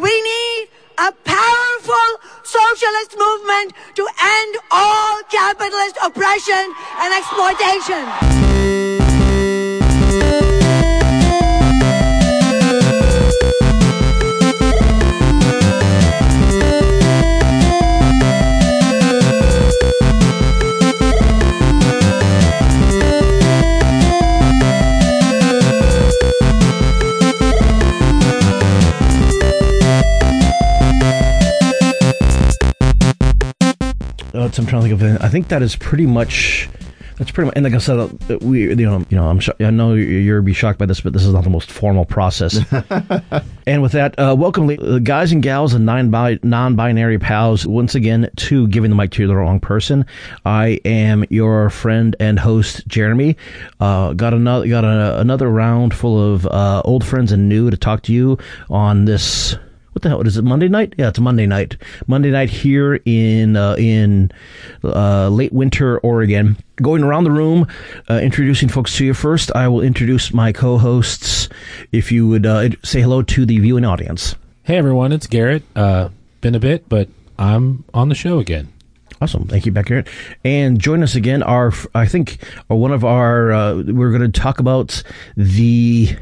We need a powerful socialist movement to end all capitalist oppression and exploitation. Trying to think of. I think that is pretty much. That's pretty much, and like I said, uh, we, you know, you know, I'm, sho- I know you're, be shocked by this, but this is not the most formal process. and with that, uh, welcome, uh, guys and gals and non non-binary pals, once again to giving the mic to the wrong person. I am your friend and host, Jeremy. Uh, got another, got a, another round full of uh, old friends and new to talk to you on this what the hell is it monday night yeah it's monday night monday night here in uh, in uh, late winter oregon going around the room uh, introducing folks to you first i will introduce my co-hosts if you would uh, say hello to the viewing audience Hey everyone, it's Garrett. Uh, been a bit, but I'm on the show again. Awesome, thank you, Becker. And join us again. Our, I think, uh, one of our. Uh, we're going to talk about the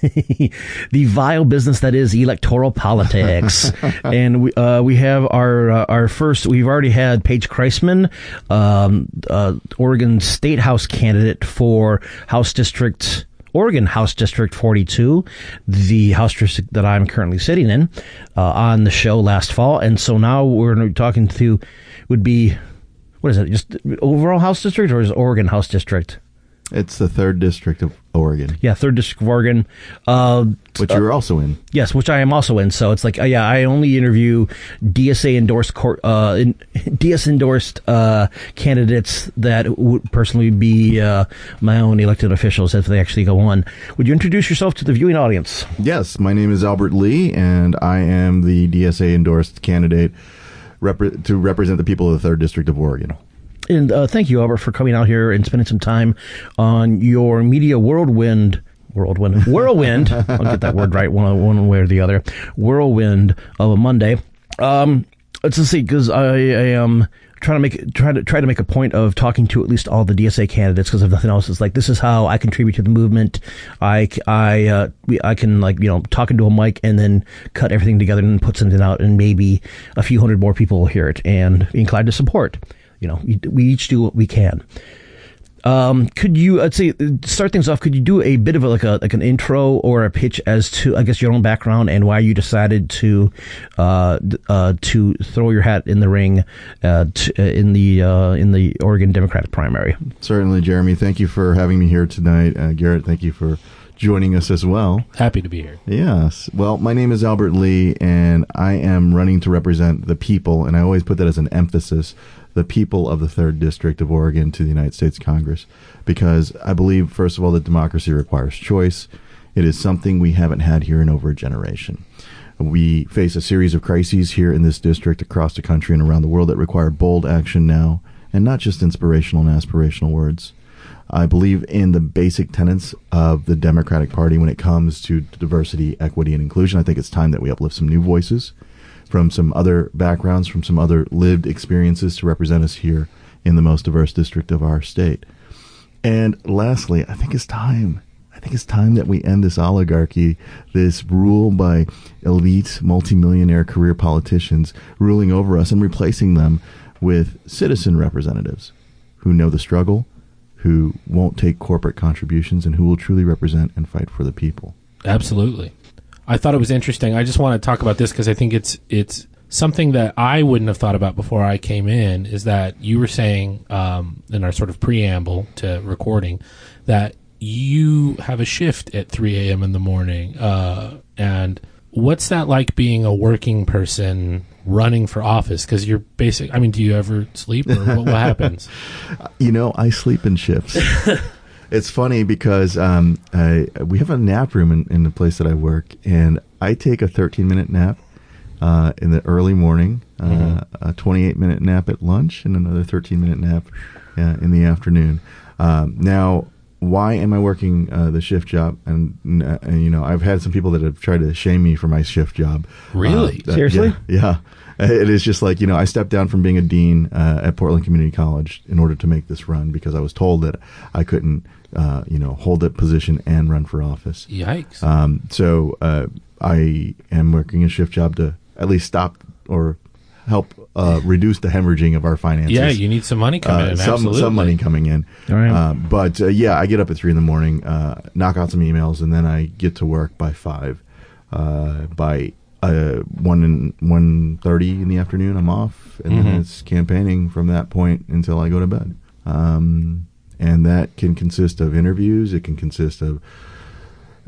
the vile business that is electoral politics. and we uh, we have our uh, our first. We've already had Paige Kreisman, um, uh, Oregon State House candidate for House District. Oregon House District 42, the House district that I'm currently sitting in, uh, on the show last fall. And so now we're talking to, would be, what is it, just overall House District or is Oregon House District? It's the third district of Oregon, Yeah, third district of Oregon. Uh, which you're also in. yes, which I am also in. So it's like, uh, yeah, I only interview DSA endorsed court, uh, in, DS endorsed uh, candidates that would personally be uh, my own elected officials if they actually go on. Would you introduce yourself to the viewing audience? Yes, my name is Albert Lee, and I am the DSA endorsed candidate repre- to represent the people of the third district of Oregon. And uh, thank you, Albert, for coming out here and spending some time on your media whirlwind. Whirlwind, whirlwind. I'll get that word right one one way or the other. Whirlwind of a Monday. Um, let's just see, because I, I am trying to make try to try to make a point of talking to at least all the DSA candidates. Because if nothing else, it's like this is how I contribute to the movement. I I uh, I can like you know talk into a mic and then cut everything together and put something out, and maybe a few hundred more people will hear it and be inclined to support you know, we, each do what we can. Um, could you, I'd say, start things off? Could you do a bit of a, like a like an intro or a pitch as to, I guess, your own background and why you decided to uh, uh, to throw your hat in the ring uh, t- uh, in the uh, in the Oregon Democratic primary? Certainly, Jeremy. Thank you for having me here tonight. Uh, Garrett, thank you for joining us as well. Happy to be here. Yes. Well, my name is Albert Lee, and I am running to represent the people, and I always put that as an emphasis the people of the third district of Oregon to the United States Congress, because I believe, first of all, that democracy requires choice. It is something we haven't had here in over a generation. We face a series of crises here in this district, across the country, and around the world that require bold action now, and not just inspirational and aspirational words. I believe in the basic tenets of the Democratic Party when it comes to diversity, equity, and inclusion. I think it's time that we uplift some new voices from some other backgrounds, from some other lived experiences to represent us here in the most diverse district of our state. And lastly, I think it's time. I think it's time that we end this oligarchy, this rule by elite, multimillionaire career politicians ruling over us and replacing them with citizen representatives who know the struggle, who won't take corporate contributions, and who will truly represent and fight for the people. Absolutely. I thought it was interesting. I just want to talk about this because I think it's it's something that I wouldn't have thought about before I came in. Is that you were saying um, in our sort of preamble to recording that you have a shift at 3 a.m. in the morning, uh, and what's that like being a working person running for office? Because you're basic. I mean, do you ever sleep or what, what happens? You know, I sleep in shifts. it's funny because um, I, we have a nap room in, in the place that I work, and I take a 13 minute nap uh, in the early morning, uh, a 28 minute nap at lunch, and another 13 minute nap uh, in the afternoon. Um, now, why am I working uh, the shift job? And, uh, and you know, I've had some people that have tried to shame me for my shift job. Really? Uh, that- Seriously? Yeah. yeah. It is just like you know, I stepped down from being a dean uh, at Portland Community College in order to make this run because I was told that I couldn't, uh, you know, hold that position and run for office. Yikes. Um, so uh, I am working a shift job to at least stop or help uh, reduce the hemorrhaging of our finances. yeah, you need some money coming Uh, in. some Absolutely. some money coming in. All right. Uh, but uh, yeah, I get up at three in the morning, uh, knock out some emails, and then I get to work by five. Uh, by uh, one in one thirty in the afternoon, I'm off, and Mhm. then it's campaigning from that point until I go to bed. Um, and that can consist of interviews. It can consist of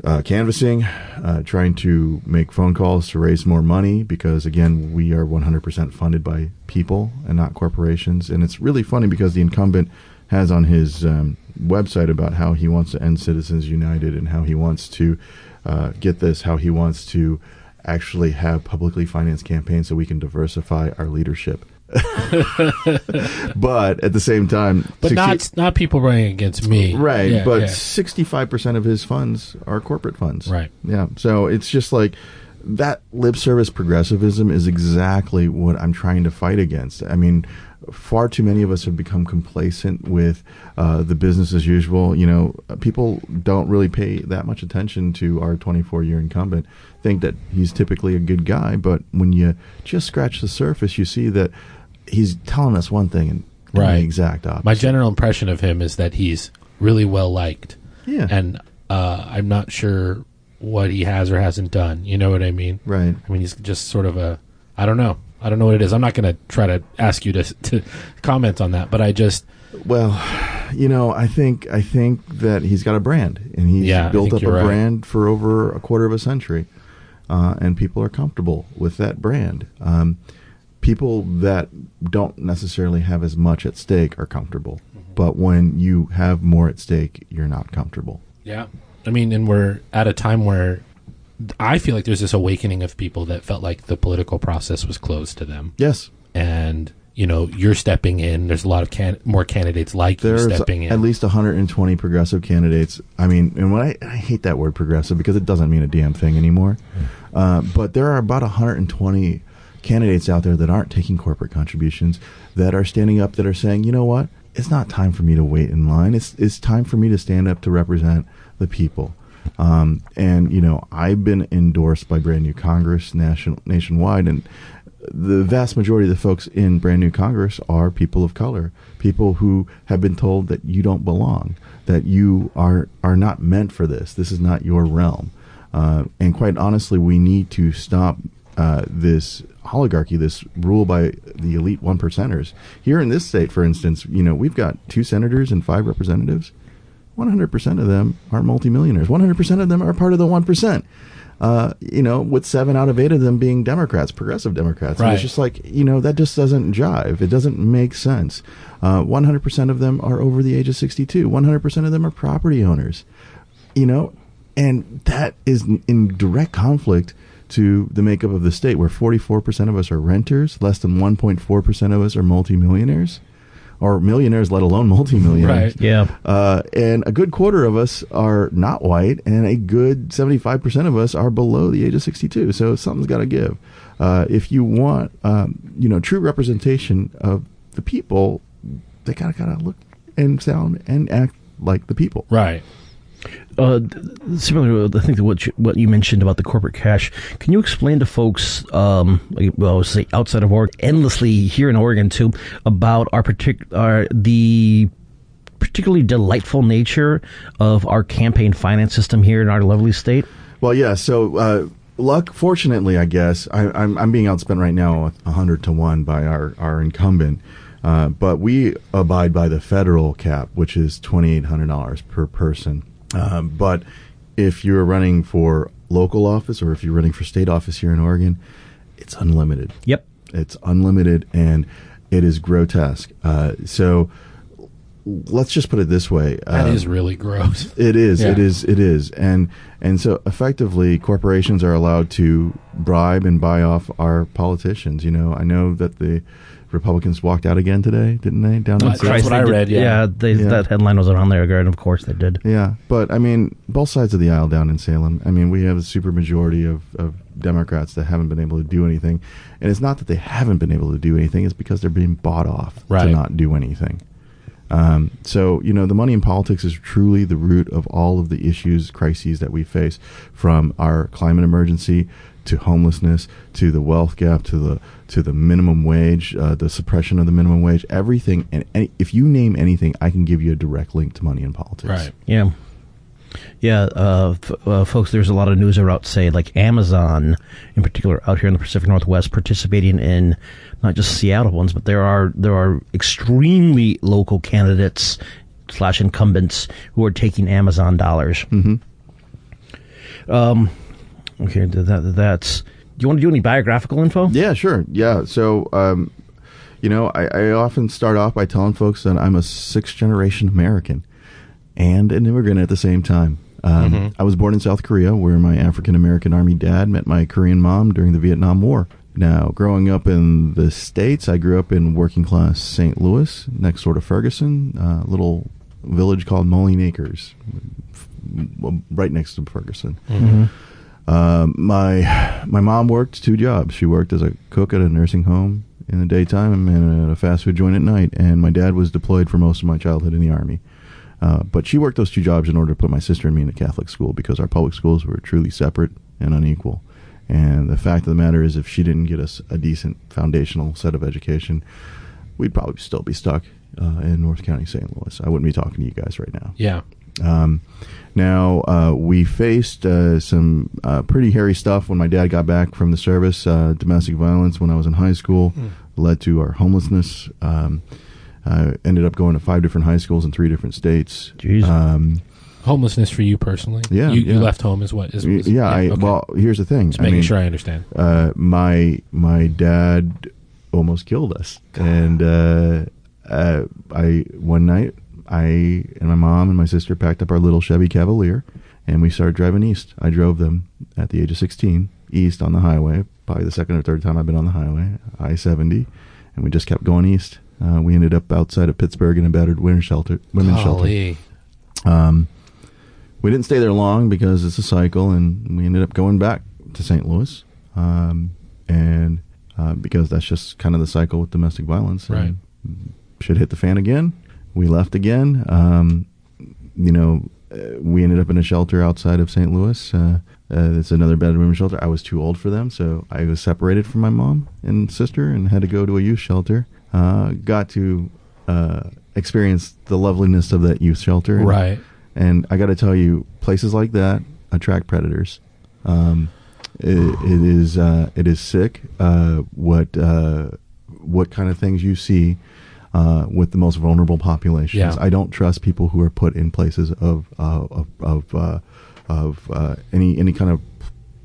uh, canvassing, uh, trying to make phone calls to raise more money because, again, we are 100% funded by people and not corporations. And it's really funny because the incumbent has on his um, website about how he wants to end Citizens United and how he wants to uh, get this, how he wants to actually have publicly financed campaigns so we can diversify our leadership. but at the same time, but 60 not not people running against me. Right, Yeah, but sixty-five percent of his funds are corporate funds. Right. Yeah. So it's just like that lip service progressivism is exactly what I'm trying to fight against. I mean, far too many of us have become complacent with uh, the business as usual. You know, people don't really pay that much attention to our 24 year incumbent. Think that he's typically a good guy, but when you just scratch the surface, you see that he's telling us one thing and Right. the exact opposite. My general impression of him is that he's really well liked. Yeah. And uh, I'm not sure what he has or hasn't done. You know what I mean? Right. I mean, he's just sort of a. I don't know. I don't know what it is. I'm not going to try to ask you to to comment on that, but I just Well, you know, I think I think that he's got a brand, and he's Yeah, built up a right. brand for over a quarter of a century, uh, and people are comfortable with that brand. Um, people that don't necessarily have as much at stake are comfortable, Mm-hmm. but when you have more at stake, you're not comfortable. Yeah. I mean, and we're at a time where I feel like there's this awakening of people that felt like the political process was closed to them. Yes, And, you know, you're stepping in. There's a lot of can- more candidates like there's you stepping in. at least 120 progressive candidates. I mean, and when I, I hate that word progressive because it doesn't mean a damn thing anymore. Uh, but there are about 120 candidates out there that aren't taking corporate contributions, that are standing up, that are saying, you know what, it's not time for me to wait in line. It's it's time for me to stand up to represent the people. Um, and you know, I've been endorsed by Brand New Congress national nationwide, and the vast majority of the folks in brand new Congress are people of color, people who have been told that you don't belong, that you are are not meant for this. This is not your realm. Uh, and quite honestly, we need to stop uh, this oligarchy, this rule by the elite one percenters. Here in this state, for instance, you know we've got two senators and five representatives. 100% of them are multimillionaires. 100% of them are part of the 1%. Uh, you know, with seven out of eight of them being Democrats, progressive Democrats. And Right. it's just like, you know, that just doesn't jive. It doesn't make sense. Uh, 100% of them are over the age of 62. 100% of them are property owners. You know, and that is in direct conflict to the makeup of the state, where 44% of us are renters, less than 1.4% of us are multimillionaires, or millionaires, let alone multimillionaires. Right. Yeah. Uh, and a good quarter of us are not white, and a good 75% of us are below the age of 62. So something's got to give. Uh, if you want, um, you know, true representation of the people, they gotta gotta look and sound and act like the people. right. Uh, similar to I think what you, what you mentioned about the corporate cash, can you explain to folks, um, well, say outside of Oregon, endlessly here in Oregon too, about our particular the particularly delightful nature of our campaign finance system here in our lovely state? Well, yeah. So, uh, luck, fortunately, I guess I, I'm, I'm being outspent right now, hundred to one by our our incumbent. Uh, but we abide by the federal cap, which is twenty eight hundred dollars per person. Um, but if you're running for local office or if you're running for state office here in Oregon, it's unlimited. Yep. It's unlimited and it is grotesque. Uh, so let's just put it this way. That um, is really gross. It is. It Yeah. is. It is. And and so effectively, corporations are allowed to bribe and buy off our politicians. You know, I know that the Republicans walked out again today, didn't they? Down in That's Salem? what they I did- read, yeah. they, Yeah. that headline was around there, and of course they did. Yeah, but I mean, both sides of the aisle down in Salem. I mean, we have a super majority of, of Democrats that haven't been able to do anything, and it's not that they haven't been able to do anything; it's because they're being bought off Right. to not do anything. Um, so you know, the money in politics is truly the root of all of the issues, crises that we face, from our climate emergency to homelessness to the wealth gap to the to the minimum wage, uh, the suppression of the minimum wage, everything. And any, if you name anything, I can give you a direct link to money in politics. Right. Yeah. Yeah, uh, f- uh, folks, there's a lot of news about, say, like Amazon, in particular, out here in the Pacific Northwest, participating in not just Seattle ones, but there are there are extremely local candidates slash incumbents who are taking Amazon dollars. Mm-hmm. Um, okay, that, that's. Do you want to do any biographical info? Yeah, sure. Yeah. So, um, you know, I, I often start off by telling folks that I'm a sixth generation American and an immigrant at the same time. Um, I was born in South Korea, where my African American Army dad met my Korean mom during the Vietnam War. Now, growing up in the States, I grew up in working class St. Louis, next door to Ferguson, a little village called Moline Acres, right next to Ferguson. Um, my my mom worked two jobs. She worked as a cook at a nursing home in the daytime and at a fast food joint at night. And my dad was deployed for most of my childhood in the army. Uh, but she worked those two jobs in order to put my sister and me in a Catholic school because our public schools were truly separate and unequal. And the fact of the matter is, if she didn't get us a decent foundational set of education, we'd probably still be stuck uh, in North County, St. Louis. I wouldn't be talking to you guys right now. Yeah. Um, now uh, we faced uh, some uh, pretty hairy stuff when my dad got back from the service. Uh, domestic violence when I was in high school led to our homelessness. Um, I ended up going to five different high schools in three different states. Jeez. Um, Homelessness for you personally. Yeah, You, you yeah. left home is what is, is yeah, I, okay. well, here's the thing. Just I making mean, sure I understand. uh, my my dad almost killed us, and uh, uh, I one night I and my mom and my sister packed up our little Chevy Cavalier, and we started driving east. I drove them at the age of sixteen east on the highway, probably the second or third time I've been on the highway, I seventy, and we just kept going east. Uh, we ended up outside of Pittsburgh in a battered women's shelter. Women's shelter. Um, we didn't stay there long because it's a cycle, and we ended up going back to St. Louis, um, and uh, because that's just kind of the cycle with domestic violence. And Shit hit the fan again. We left again. Um, you know, uh, we ended up in a shelter outside of St. Louis. Uh, uh, it's another bed and women's shelter. I was too old for them, so I was separated from my mom and sister and had to go to a youth shelter. Uh, got to uh, experience the loveliness of that youth shelter. And- Right. and I got to tell you, places like that attract predators. Um, it, it is uh, it is sick uh, what uh, what kind of things you see uh, with the most vulnerable populations. Yeah. I don't trust people who are put in places of uh, of of, uh, of uh, any any kind of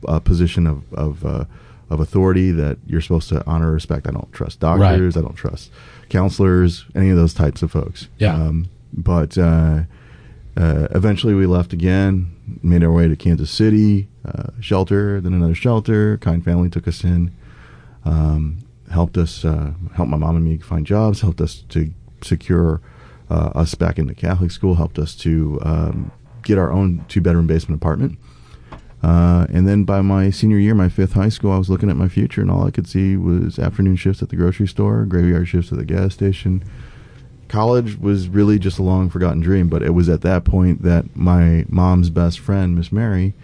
uh, position of of, uh, of authority that you're supposed to honor or respect. I don't trust doctors. I don't trust counselors. Any of those types of folks. Yeah. Um, but uh, uh, eventually, we left again, made our way to Kansas City, uh, shelter, then another shelter. Kind family took us in, um, helped us, uh, helped my mom and me find jobs, helped us to secure uh, us back into Catholic school, helped us to um, get our own two bedroom basement apartment. Uh, and then by my senior year, my fifth high school, I was looking at my future, and all I could see was afternoon shifts at the grocery store, graveyard shifts at the gas station, college was really just a long forgotten dream but it was at that point that my mom's best friend miss mary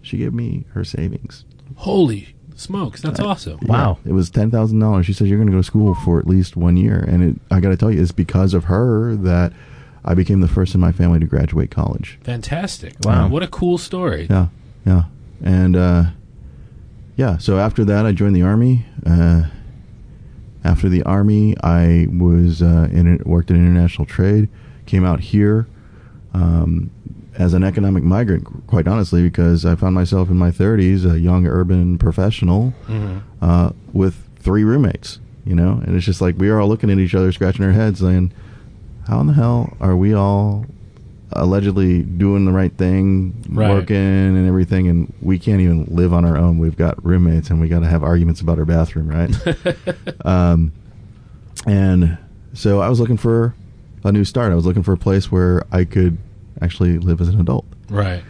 she gave me her savings Holy smokes, that's awesome. Wow. Yeah, it was $10000 she said you're going to go to school for at least one year and it, i got to tell you it's because of her that i became the first in my family to graduate college Fantastic. Wow. What a cool story. yeah yeah and uh, yeah so after that i joined the army uh, after the army i was uh, in it worked in international trade came out here um, as an economic migrant quite honestly because i found myself in my 30s a young urban professional uh, with three roommates you know and it's just like we are all looking at each other scratching our heads saying how in the hell are we all allegedly doing the right thing, Right. working and everything, and we can't even live on our own? We've got roommates, and we got to have arguments about our bathroom, right? um, and so I was looking for a new start. I was looking for a place where I could actually live as an adult, Right.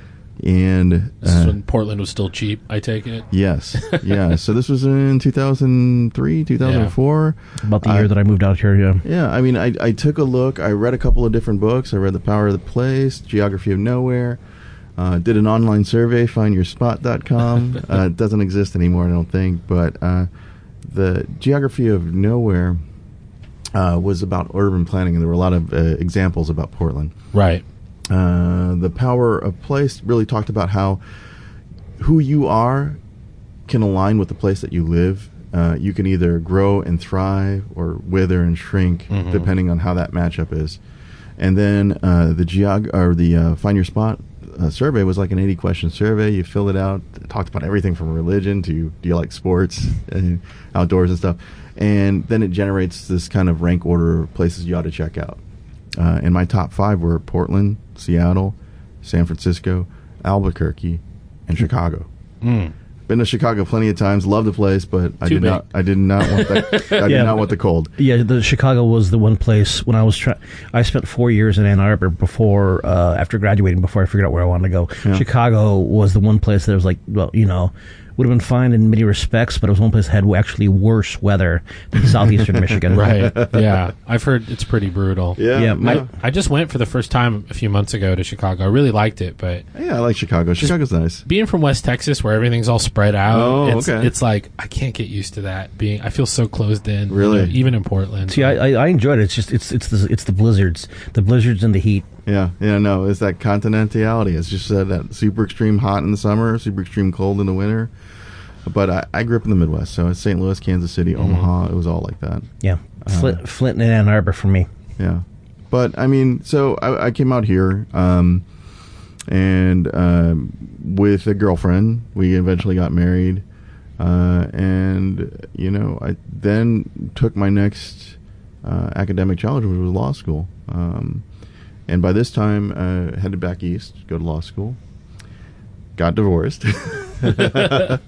and This is uh, when Portland was still cheap. I take it. Yes. Yeah. so this was in 2003, 2004. About the I- year that I moved out here, yeah. Yeah. I mean, I, I took a look. I read a couple of different books. I read The Power of the Place, Geography of Nowhere. Uh, did an online survey, findyourspot.com. uh, it doesn't exist anymore, I don't think. But uh, the Geography of Nowhere uh, was about urban planning, and there were a lot of uh, examples about Portland. Right. Uh, the power of place really talked about how who you are can align with the place that you live. Uh, you can either grow and thrive or wither and shrink, Mhm. depending on how that matchup is. And then uh, the geog or the uh, find your spot uh, survey was like an 80 question survey. You fill it out, it talked about everything from religion to do you like sports and outdoors and stuff. And then it generates this kind of rank order of places you ought to check out. Uh, and my top five were Portland, Seattle, San Francisco, Albuquerque, and Chicago. Mm. Been to Chicago plenty of times. Love the place, but I did big. not. I did not want that. I Yeah. did not want the cold. Yeah, the Chicago was the one place when I was trying. I spent four years in Ann Arbor before, uh, after graduating, before I figured out where I wanted to go. Yeah. Chicago was the one place that was like, well, you know, would have been fine in many respects, but it was one place that had actually worse weather than southeastern Michigan. Right. yeah. I've heard it's pretty brutal. Yeah, Yeah, my- yeah. I just went for the first time a few months ago to Chicago. I really liked it, but Yeah, I like Chicago. Chicago's nice. being from West Texas, where everything's all spread out, Oh, it's, okay. it's like I can't get used to that. Being, I feel so closed in. you Really? know, even in Portland. See, I, I, I enjoyed it. It's just it's it's the it's the blizzards, the blizzards and the heat. Yeah, yeah, no, it's that continentality. It's just uh, that super extreme hot in the summer, super extreme cold in the winter. But I, I grew up in the Midwest, so it's St. Louis, Kansas City, Mm-hmm. Omaha. It was all like that. Yeah. Flint, Flint and Ann Arbor for me. Yeah, but I mean, so I, I came out here, um, and um, with a girlfriend, we eventually got married, uh, and you know, I then took my next uh, academic challenge, which was law school, um, and by this time, uh, headed back east, go to law school. Got divorced.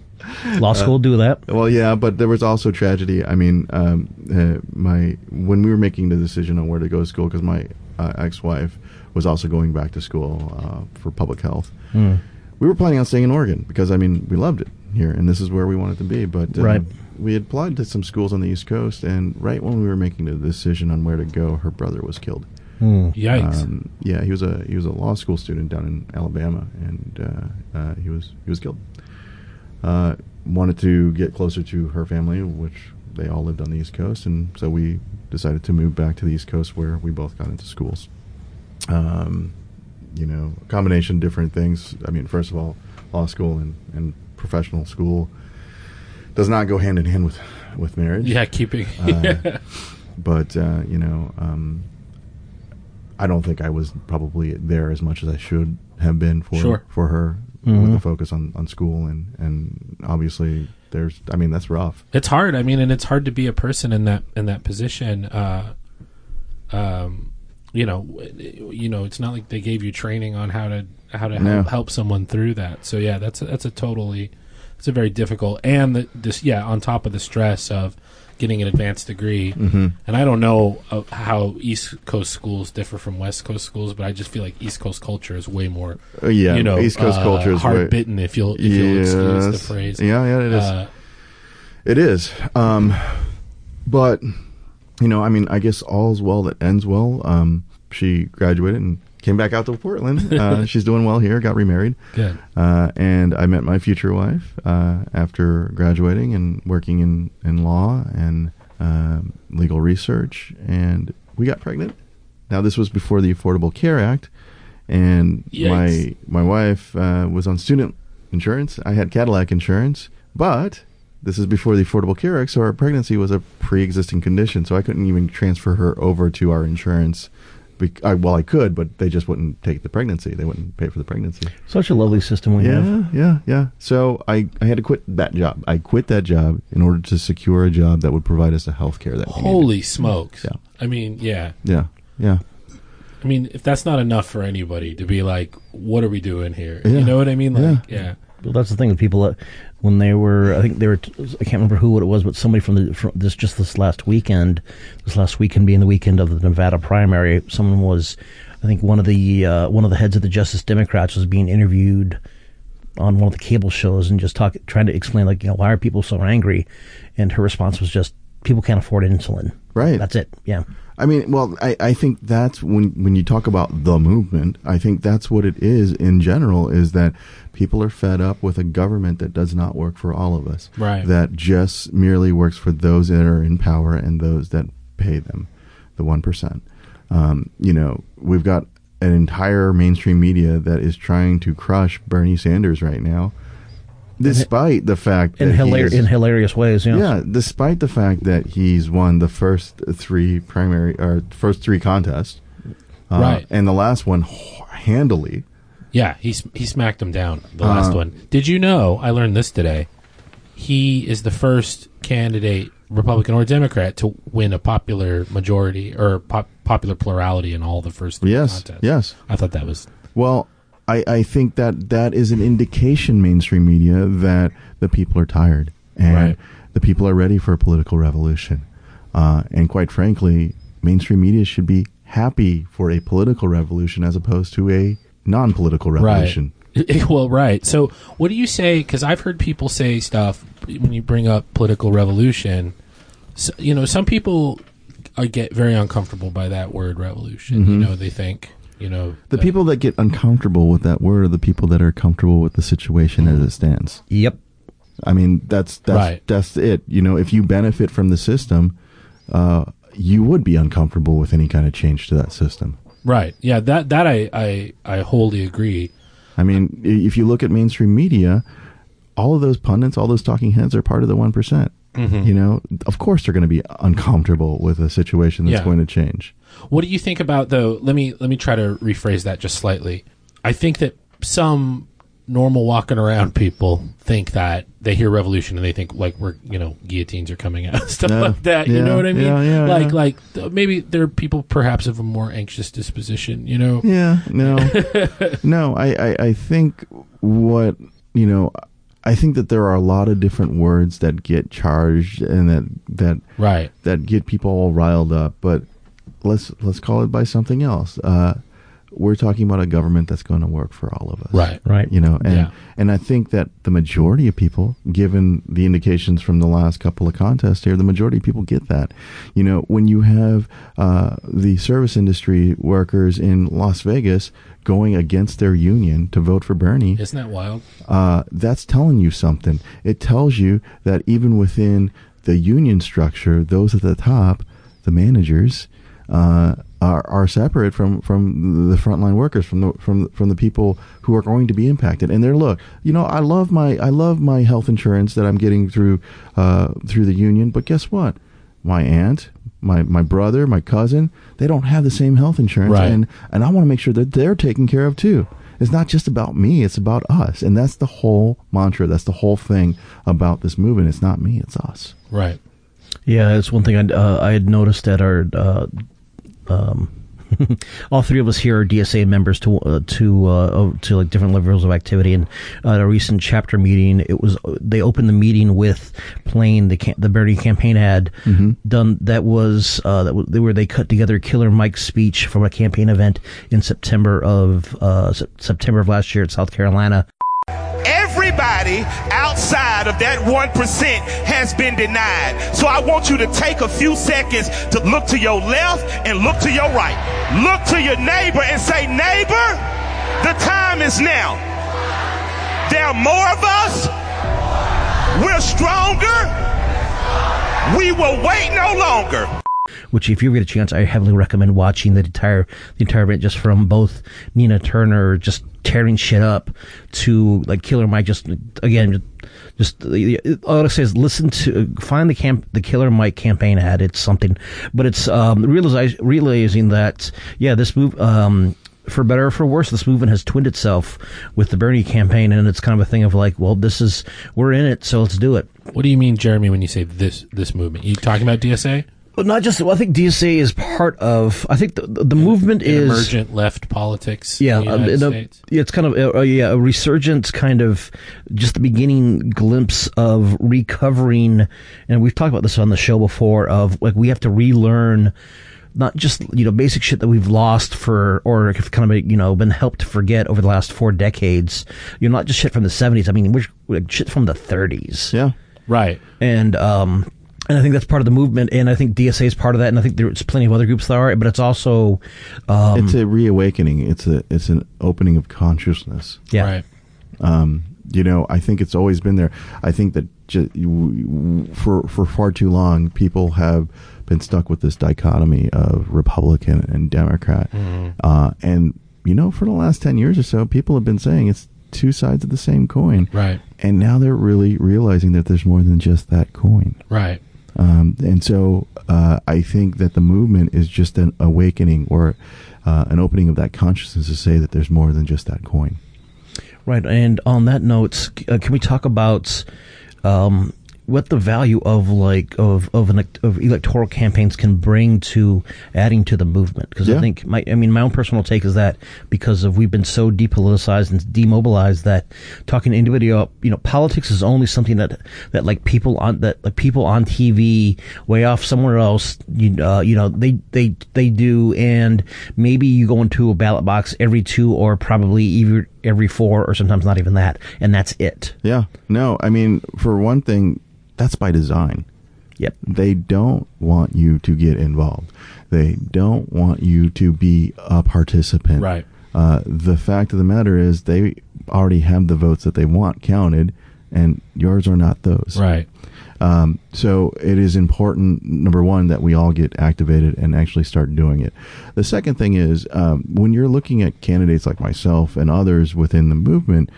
Law school, do that. Well, yeah, but there was also tragedy. I mean, um, uh, my when we were making the decision on where to go to school, because my uh, ex-wife was also going back to school uh, for public health. Hmm. We were planning on staying in Oregon because I mean we loved it here, and this is where we wanted to be. But uh, Right. we had applied to some schools on the East Coast, and right when we were making the decision on where to go, her brother was killed. Hmm. Yikes. Um, yeah, he was a he was a law school student down in Alabama, and uh, uh, he was he was killed. Uh, wanted to get closer to her family, which they all lived on the East Coast, and so we decided to move back to the East Coast, where we both got into schools. Um, you know, a combination of different things. I mean, first of all, law school and, and professional school does not go hand in hand with with marriage yeah, keeping. Uh, but uh, you know, um, I don't think I was probably there as much as I should have been for Sure. for her Mhm. with the focus on, on school and and obviously there's I mean that's rough. It's hard. I mean, and it's hard to be a person in that in that position. Uh, um, you know, you know, it's not like they gave you training on how to how to No. help, help someone through that. So yeah, that's a, that's a totally it's a very difficult and the, this yeah on top of the stress of getting an advanced degree. Mm-hmm. And I don't know uh, how East Coast schools differ from West Coast schools, but I just feel like East Coast culture is way more Uh, yeah, you know East Coast uh, culture is hard bitten if you'll if you'll excuse the phrase. Yeah, yeah, it is. Uh, It is. Um, but you know, I mean, I guess all's well that ends well. Um, she graduated and came back out to Portland. Uh, she's doing well here. Got remarried. good. Uh, and I met my future wife uh, after graduating and working in, in law and um, legal research, and we got pregnant. Now this was before the Affordable Care Act, and Yikes. my my wife uh, was on student insurance. I had Cadillac insurance, but this is before the Affordable Care Act, so our pregnancy was a pre-existing condition, so I couldn't even transfer her over to our insurance. Bec- I, well, I could, but they just wouldn't take the pregnancy. They wouldn't pay for the pregnancy. Such a lovely system we have. Yeah, yeah, yeah. So I, I had to quit that job. I quit that job in order to secure a job that would provide us the health care that we needed. Holy smokes! Yeah. I mean, yeah, Yeah, yeah. I mean, if that's not enough for anybody to be like, what are we doing here? Yeah. You know what I mean? Like, yeah. Well, that's the thing with people that when they were, I think they were, I can't remember who it was, but somebody from the from this just this last weekend, this last weekend being the weekend of the Nevada primary, someone was, I think one of the uh, one of the heads of the Justice Democrats was being interviewed on one of the cable shows and just talk, trying to explain like, you know, why are people so angry? And her response was just, people can't afford insulin. Right. That's it. Yeah. I mean, well, I, I think that's when when you talk about the movement. I think that's what it is in general. Is that people are fed up with a government that does not work for all of us. Right. That just merely works for those that are in power and those that pay them, the one percent. Um, you know, we've got an entire mainstream media that is trying to crush Bernie Sanders right now, despite the fact In, that hilar- he's- in hilarious ways. Yeah. yeah, despite the fact that he's won the first three primary or first three contests, uh, Right. and the last one handily. Yeah, he he smacked him down the last Uh, one. Did you know? I learned this today. He is the first candidate, Republican or Democrat, to win a popular majority or pop, popular plurality in all the first three Yes, contests. yes. I thought that was Well, I, I think that that is an indication, mainstream media, that the people are tired and Right. the people are ready for a political revolution. Uh, and quite frankly, mainstream media should be happy for a political revolution as opposed to a non-political revolution. Right. well, right. So, what do you say? Because I've heard people say stuff when you bring up political revolution. So, you know, some people uh, get very uncomfortable by that word revolution. You know, they think, you know. The that- people that get uncomfortable with that word are the people that are comfortable with the situation as it stands. Yep. I mean, that's that's Right. that's it. You know, if you benefit from the system, uh, you would be uncomfortable with any kind of change to that system. Right. Yeah. That that I I I wholly agree. I mean, if you look at mainstream media, all of those pundits, all those talking heads are part of the one Mm-hmm. You know, of course they're going to be uncomfortable with a situation that's Yeah. going to change. What do you think about though? Let me let me try to rephrase that just slightly. I think that some normal walking around people think that they hear revolution and they think like we're you know guillotines are coming out stuff Yeah. like that. You Yeah. know what I mean? Yeah, like like th- maybe there are people perhaps of a more anxious disposition. You know? Yeah, no, no. I, I, I think what you know, I think that there are a lot of different words that get charged and that that Right. that get people all riled up. But let's let's call it by something else. Uh, we're talking about a government that's going to work for all of us, Right. Right. You know, and Yeah. and I think that the majority of people, given the indications from the last couple of contests here, the majority of people get that. You know, when you have uh, the service industry workers in Las Vegas going against their union to vote for Bernie, Isn't that wild? uh, that's telling you something. It tells you that even within the union structure, those at the top, the managers, uh, are, are separate from, from the frontline workers, from the from from the people who are going to be impacted. And they're look, you know, I love my I love my health insurance that I'm getting through uh, through the union, but guess what? My aunt, my my brother, my cousin, they don't have the same health insurance, Right. and and I want to make sure that they're taken care of too. It's not just about me; it's about us, and that's the whole mantra. That's the whole thing about this movement. It's not me; it's us. Right. Yeah, it's one thing I uh, I had noticed at our uh, um, all three of us here are DSA members to uh, to uh, to like different levels of activity. And at a recent chapter meeting, it was they opened the meeting with playing the cam- the Bernie campaign ad done that was uh, that was, where they cut together Killer Mike's speech from a campaign event in September of uh, Sep- September of last year at South Carolina. Everybody of that 1% has been denied. So I want you to take a few seconds to look to your left and look to your right. Look to your neighbor and say, neighbor, the time is now. There are more of us. We're stronger. We will wait no longer. which if you get a chance, I heavily recommend watching the entire the entire event just from both Nina Turner just tearing shit up to like Killer Mike just again just, all I say is listen to find the camp the Killer Mike campaign ad. It's something, but it's um, realizing that yeah this move. Um, for better or for worse, this movement has twinned itself with the Bernie campaign, and it's kind of a thing of like, well, this is we're in it, so let's do it. What do you mean, Jeremy, when you say this this movement? You talking about DSA? But not just. Well, I think DSA is part of. I think the the, the movement In is emergent left politics. Yeah, in the uh, United in States. yeah, it's kind of a, a, yeah, a resurgence, kind of just the beginning glimpse of recovering. And we've talked about this on the show before. Of like we have to relearn, not just you know basic shit that we've lost for or have kind of you know been helped to forget over the last four decades. You know, not just shit from the seventies. I mean, we're, like shit from the thirties Yeah. Right. and um, and I think that's part of the movement, and I think DSA is part of that, and I think there's plenty of other groups that are, but it's also, um, it's a reawakening. It's a it's an opening of consciousness. yeah, Right. Um, you know, I think it's always been there. I think that ju- w- for for far too long, people have been stuck with this dichotomy of Republican and Democrat, uh, and you know, for the last ten years or so, people have been saying it's two sides of the same coin, Right. and now they're really realizing that there's more than just that coin. Right. Um, and so uh, I think that the movement is just an awakening or uh, an opening of that consciousness to say that there's more than just that coin. Right, and on that note, uh, can we talk about um, what the value of like of of an of electoral campaigns can bring to adding to the movement? Because I think my I mean my own personal take is that because of we've been so depoliticized and demobilized that talking to individual you know politics is only something that that like people on that like people on TV way off somewhere else you uh, you know they they they do and maybe you go into a ballot box every two or probably even every four or sometimes not even that and that's it Yeah. No, I mean, for one thing, that's by design. yep They don't want you to get involved. They don't want you to be a participant. Right. Uh, the fact of the matter is, they already have the votes that they want counted, and yours are not those. Right. Um, so it is important, number one, that we all get activated and actually start doing it. The second thing is um, when you're looking at candidates like myself and others within the movement,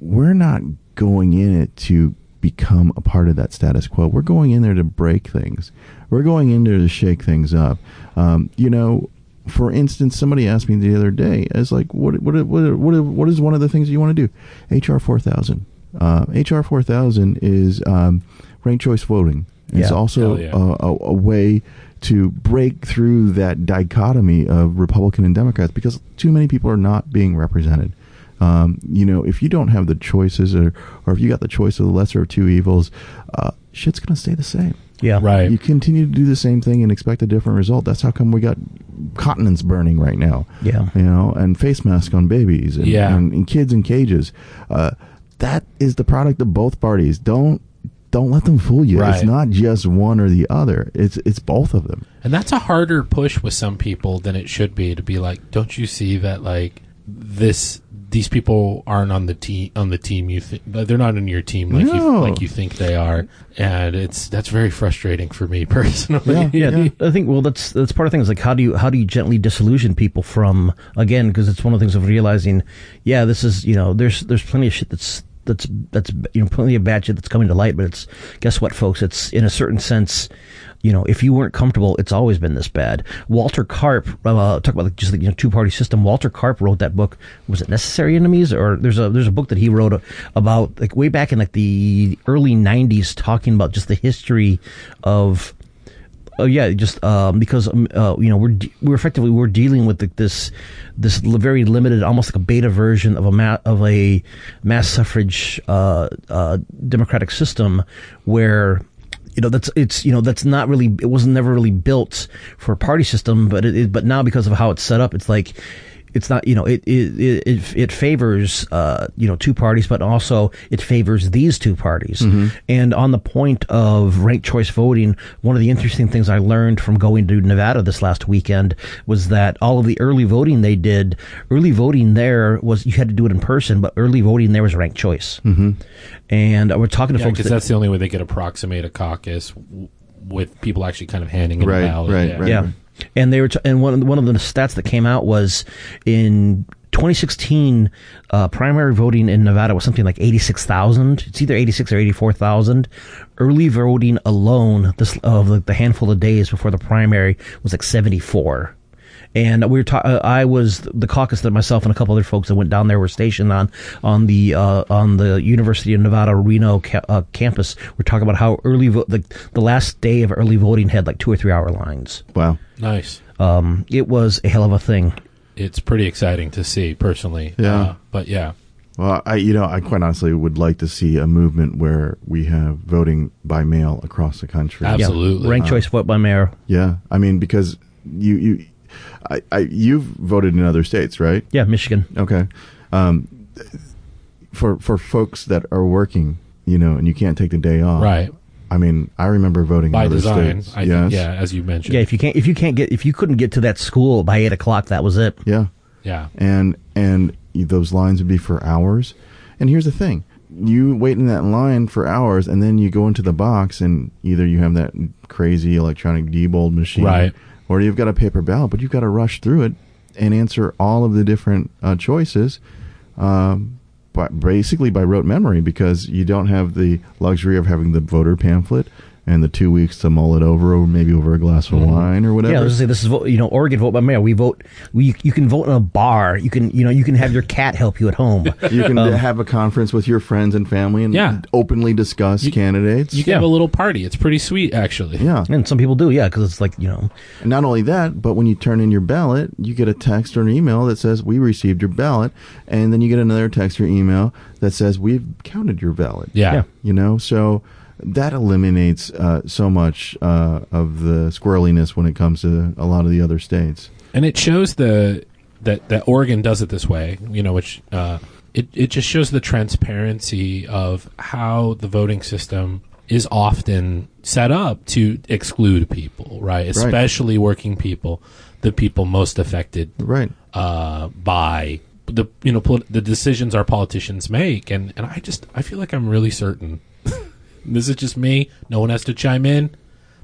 we're not going in it to become a part of that status quo. We're going in there to break things. We're going in there to shake things up. Um, you know, for instance, somebody asked me the other day, "As like, what, what, what, what, what is one of the things you want to do?" HR four thousand. Uh, HR four thousand is um, ranked choice voting. It's Yeah. also yeah. a, a, a way to break through that dichotomy of Republican and Democrats because too many people are not being represented. Um, you know, if you don't have the choices, or or if you got the choice of the lesser of two evils, uh, shit's gonna stay the same. yeah Right. You continue to do the same thing and expect a different result. That's how come we got continents burning right now. Yeah. You know, and face masks on babies and, Yeah. and, and kids in cages. Uh, that is the product of both parties. Don't don't let them fool you. Right. It's not just one or the other. It's it's both of them. And that's a harder push with some people than it should be to be like, don't you see that like this these people aren't on the team on the team you think they're not on your team like you like you think they are and it's that's very frustrating for me personally Yeah. yeah, I think well that's that's part of the thing is like how do you how do you gently disillusion people from again because it's one of the things of realizing yeah this is you know there's there's plenty of shit that's that's that's you know plenty of bad shit that's coming to light but it's guess what folks? It's in a certain sense you know if you weren't comfortable it's always been this bad. Walter Karp uh, talk about just the you know two party system. Walter Karp wrote that book. Was it Necessary Enemies? Or there's a there's a book that he wrote about like way back in like the early 90s talking about just the history of Oh yeah, just um, because um, uh, you know we're de- we're effectively we're dealing with the, this this very limited, almost like a beta version of a ma- of a mass suffrage uh, uh, democratic system, where you know that's it's you know that's not really it was never really built for a party system, but it, it but now because of how it's set up, it's like it's not you know it it it, it, it favors uh, you know two parties, but also it favors these two parties. And on the point of ranked choice voting, one of the interesting things I learned from going to Nevada this last weekend was that all of the early voting they did, early voting there was you had to do it in person, but early voting there was ranked choice. Mm-hmm. And we're talking to Yeah, folks because that- that's the only way they could approximate a caucus w- with people actually kind of handing in Right, ballot. right, yeah. right. yeah. And they were, t- and one of the, one of the stats that came out was in 2016, uh, primary voting in Nevada was something like 86,000. It's either 86 or 84,000. Early voting alone, this of like the handful of days before the primary was like 74. And we were ta- uh, I was the caucus that myself and a couple other folks that went down there were stationed on on the uh, on the University of Nevada Reno ca- uh, campus. We're talking about how early vo- the the last day of early voting had like two or three hour lines. Wow. Nice. Um, it was a hell of a thing. It's pretty exciting to see personally. Yeah. Uh, but yeah. Well, I you know I quite honestly would like to see a movement where we have voting by mail across the country. Ab- Absolutely. ranked choice vote by mail. Yeah, I mean because you you, I, I you've voted in other states, right? Yeah, Michigan. Okay. Um, for for folks that are working, you know, and you can't take the day off. Right. I mean, I remember voting By in other design. states. I yes. think, yeah, as you mentioned. Yeah, if you can't if you can't get if you couldn't get to that school by eight o'clock, that was it. Yeah. Yeah. and and those lines would be for hours. And here's the thing: you wait in that line for hours, and then you go into the box, and either you have that crazy electronic Diebold machine, Right. Or you've got a paper ballot, but you've got to rush through it and answer all of the different uh, choices. Um, but basically by rote memory because you don't have the luxury of having the voter pamphlet and the two weeks to mull it over, or maybe over a glass of mm-hmm. wine or whatever. Yeah, I was gonna say this is you know Oregon vote by mail. We vote. We you can vote in a bar. You can you know you can have your cat help you at home. You can um, have a conference with your friends and family and Yeah. openly discuss candidates. You can have a little party. It's pretty sweet, actually. yeah. and some people do, yeah, because it's like you know And not only that, but when you turn in your ballot, you get a text or an email that says, We received your ballot. And then you get another text or email that says, We've counted your ballot. Yeah. Yeah. You know, so that eliminates uh, so much uh, of the squirreliness when it comes to a lot of the other states. And it shows the that that Oregon does it this way, you know, which uh, it it just shows the transparency of how the voting system is often set up to exclude people, right? Especially working people, the people most affected Right. uh, by the you know the decisions our politicians make, and and I just I feel like I'm really certain. This is just me. No one has to chime in.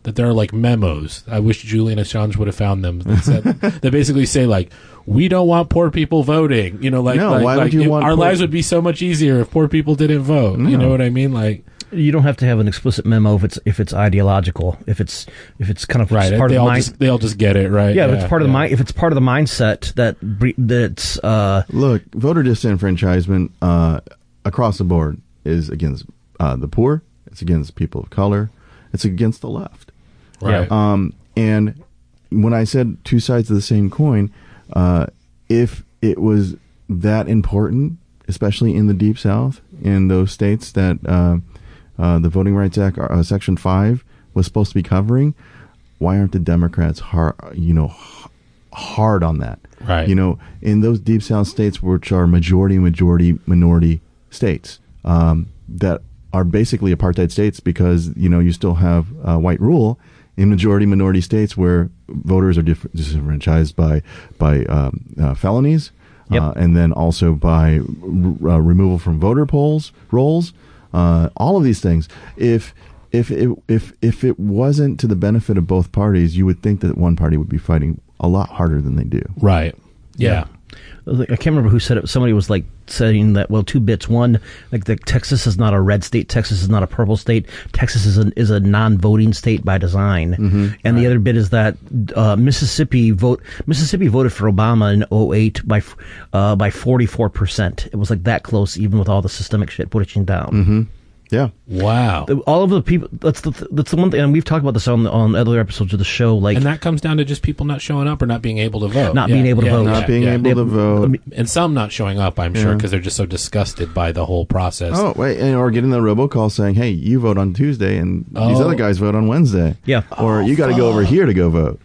That there are like memos. I wish Julian Assange would have found them. That, said, that basically say like, we don't want poor people voting. You know, like, No, like, why would like, you it- want our poor- lives would be so much easier if poor people didn't vote. You know what I mean? Like, you don't have to have an explicit memo if it's if it's ideological. If it's if it's kind of right? part they of all the mind. just they all just get it, right? yeah, if it's part of the mind. If it's part of the mindset that bre- that's uh, Look, voter disenfranchisement uh, across the board is against uh, the poor. It's against people of color. It's against the left. right? Um, and when I said two sides of the same coin, uh, if it was that important, especially in the deep south, in those states that uh, uh, the Voting Rights Act, uh, Section Five, was supposed to be covering, why aren't the Democrats hard, you know, hard on that? Right. You know, in those deep south states, which are majority, majority, minority states, um, that are basically apartheid states because you know you still have uh, white rule in majority minority states where voters are dif- disenfranchised by by um, uh, felonies, Yep. uh, and then also by r- uh, removal from voter polls rolls. Uh, all of these things. If if it, if if it wasn't to the benefit of both parties, you would think that one party would be fighting a lot harder than they do. right? Yeah. I can't remember who said it. Somebody was like saying that. Well, two bits. One, like the Texas is not a red state. Texas is not a purple state. Texas is a is a non-voting state by design. And the other bit is that uh, Mississippi vote Mississippi voted for Obama in 08 by uh, by 44 percent. It was like that close, even with all the systemic shit pushing down. Yeah, Wow. All of the people. That's the that's the one thing, and we've talked about this on on other episodes of the show. Like and that comes down to just people not showing up or not being able to vote. Not Yeah, being able to yeah, vote. yeah, not being yeah. able to vote. and some not showing up. I'm sure because they're just so disgusted by the whole process. Oh wait, and, or getting the robocall saying, "Hey, you vote on Tuesday, and these Oh. other guys vote on Wednesday." Yeah. Or you got to go over here to go vote.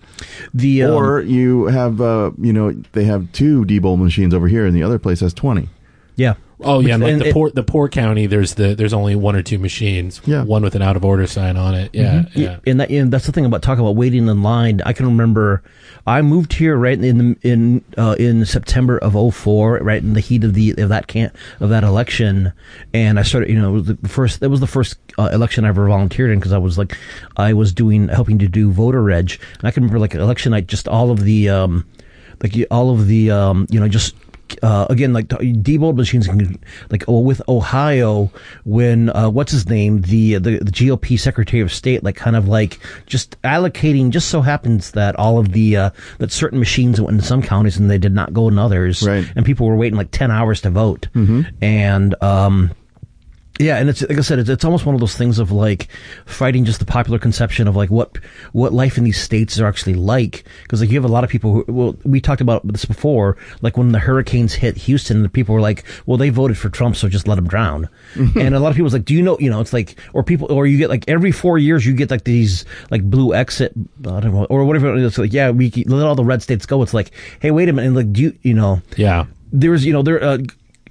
the um, or you have, uh, you know, they have two Diebold machines over here, and the other place has twenty. yeah. Oh yeah, and like And the it- poor the poor county. There's the there's only one or two machines. Yeah. one with an out of order sign on it. Yeah, yeah. and that and that's the thing about talking about waiting in line. I can remember I moved here right in the, in uh, in September of 04, right in the heat of the of that can of that election, and I started. You know, it was the first that was the first uh, election I ever volunteered in because I was like I was doing helping to do voter reg, and I can remember like election night, just all of the um like all of the um you know just uh, again, like Diebold machines, can, like oh, with Ohio, when uh, what's his name, the, the the GOP Secretary of State, like kind of like just allocating. Just so happens that all of the uh, that certain machines went in some counties and they did not go in others, Right. And people were waiting like ten hours to vote, and um, yeah, and it's like I said, it's, it's almost one of those things of like fighting just the popular conception of like what what life in these states are actually like. Because like you have a lot of people who, well, we talked about this before. Like when the hurricanes hit Houston, the people were like, "Well, they voted for Trump, so just let him drown." and a lot of people was like, "Do you know? You know, it's like, or people, or you get like every four years you get like these like blue exit, I don't know, or whatever. It's like, yeah, we let all the red states go. It's like, hey, wait a minute, and like, do you, you know, Yeah. there's you know there uh,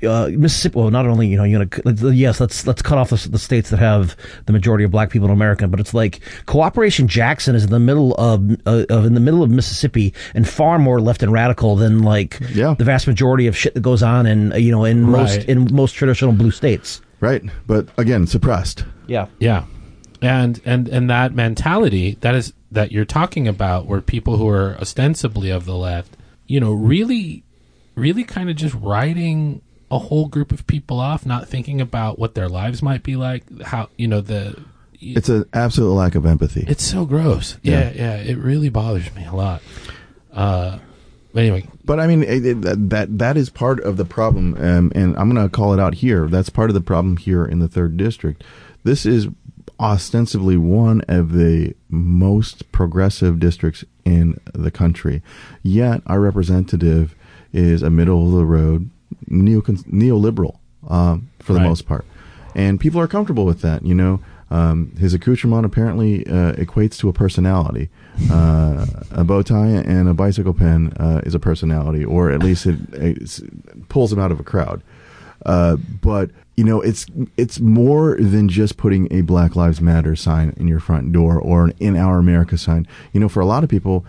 uh, Mississippi. Well, not only you know you know yes, let's let's cut off the, the states that have the majority of black people in America, but it's like Cooperation Jackson is in the middle of, uh, of in the middle of Mississippi and far more left and radical than like Yeah. the vast majority of shit that goes on in uh, you know in most in most traditional blue states. Right. But again, suppressed. Yeah. Yeah. And and and that mentality that is that you're talking about where people who are ostensibly of the left, you know, really really kind of just writing a whole group of people off, not thinking about what their lives might be like, how, you know, the It's an absolute lack of empathy. it's so gross. Yeah, yeah, it really bothers me a lot. Uh but anyway, But I mean, it, it, that that is part of the problem, um, and I'm going to call it out here. That's part of the problem here in the third district. This is ostensibly one of the most progressive districts in the country, yet our representative is a middle of the road neo neoliberal um, for the Right. most part, and people are comfortable with that. You know, um, his accoutrement apparently uh, equates to a personality. Uh, a bow tie and a bicycle pen uh, is a personality, or at least it, it pulls him out of a crowd. Uh, but you know, it's it's more than just putting a Black Lives Matter sign in your front door or an "In Our America" sign. You know, for a lot of people,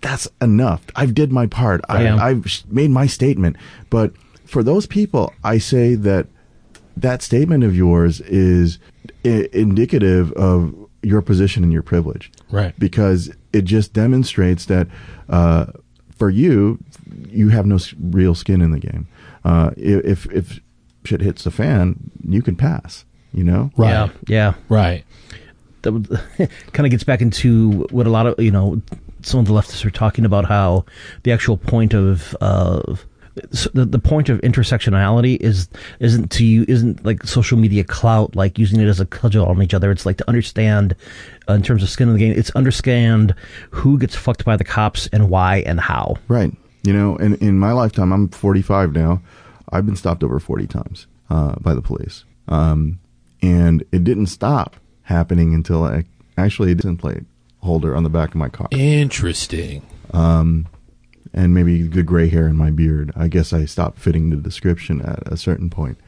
that's enough. I've did my part. I, I've made my statement. But for those people, I say that that statement of yours is I- indicative of your position and your privilege. Right. Because it just demonstrates that uh, for you, you have no real skin in the game. Uh, if if shit hits the fan, you can pass. You know. Right. Yeah. Yeah. right. that kind of gets back into what a lot of you know some of the leftists are talking about how the actual point of of s- the, the point of intersectionality is isn't to you isn't like social media clout like using it as a cudgel on each other it's like to understand uh, in terms of skin in the game it's understand who gets fucked by the cops and why and how Right. You know, in in my lifetime, I'm 45 now. I've been stopped over 40 times uh, by the police, um, and it didn't stop happening until I actually a license plate holder on the back of my car, Interesting. And maybe good gray hair in my beard. I guess I stopped fitting the description at a certain point.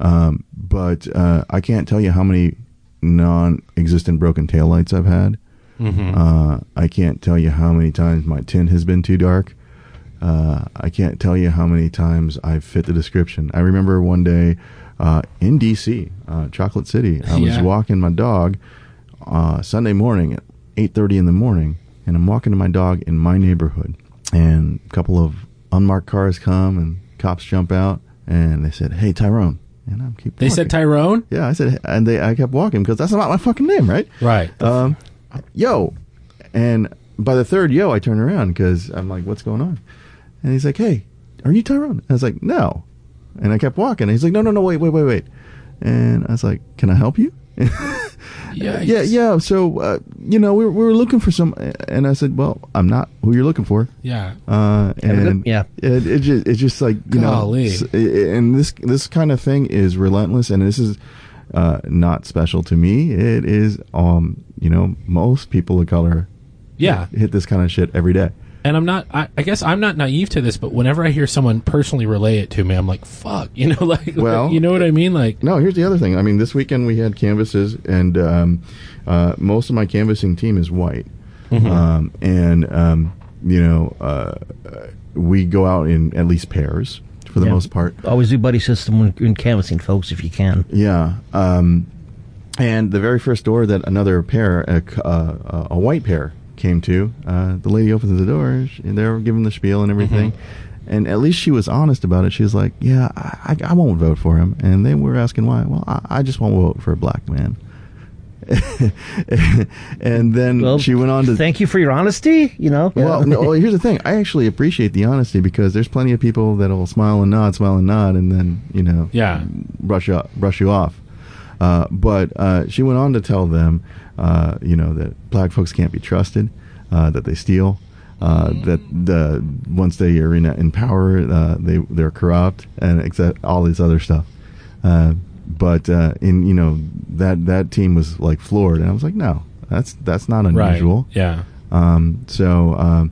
Um, but uh, I can't tell you how many non-existent broken taillights I've had. Uh, I can't tell you how many times my tint has been too dark. Uh, I can't tell you how many times I've fit the description. I remember one day uh, in D.C., uh, Chocolate City, I was Yeah. walking my dog uh, Sunday morning at 8.30 in the morning, and I'm walking to my dog in my neighborhood, and a couple of unmarked cars come, and cops jump out, and they said, hey, Tyrone. And I'm keep They said. Tyrone? Yeah, I said, and they, I kept walking because that's not my fucking name, right? Right. Um, yo, and by the third yo, I turn around because I'm like, what's going on? And he's like, hey, are you Tyrone? I was like, no. And I kept walking. And he's like, no, no, no, wait, wait, wait, wait. And I was like, can I help you? yeah. yeah, yeah. So, uh, you know, we were, we were looking for some, and I said, well, I'm not who you're looking for. Yeah. Uh, Have a good- and yeah. it, it just it's just like you Golly. know, and this this kind of thing is relentless, and this is uh, not special to me. It is, um, you know, most people of color Yeah. hit this kind of shit every day. And I'm not, I, I guess I'm not naive to this, but whenever I hear someone personally relay it to me, I'm like, fuck, you know, like, Well- you know what I mean? Like, No, here's the other thing. I mean, this weekend we had canvases, and um, uh, most of my canvassing team is white, um, and um, you know, uh, uh, we go out in at least pairs for the Yeah. most part. always do buddy system when when canvassing folks if you can Yeah. Um, and the very first door that another pair, a, c- uh, a white pair, came to, uh, the lady opens the door, and they're giving the spiel and everything. and at least she was honest about it. She was like, "Yeah, I, I won't vote for him." And they were asking why. Well, I, I just won't vote for a black man. and then Well, she went on to thank you for your honesty. You know, well, no, well, here's the thing. I actually appreciate the honesty because there's plenty of people that'll smile and nod, smile and nod, and then you know, Yeah. brush you off, brush you off. Uh, but uh, she went on to tell them, uh, you know, that black folks can't be trusted, uh, that they steal, uh, that the once they are in, in power, uh, they they're corrupt, and except all this other stuff. Uh, but uh, in you know that that team was like floored, and I was like, no, that's that's not Right. unusual. Yeah. Um, so um,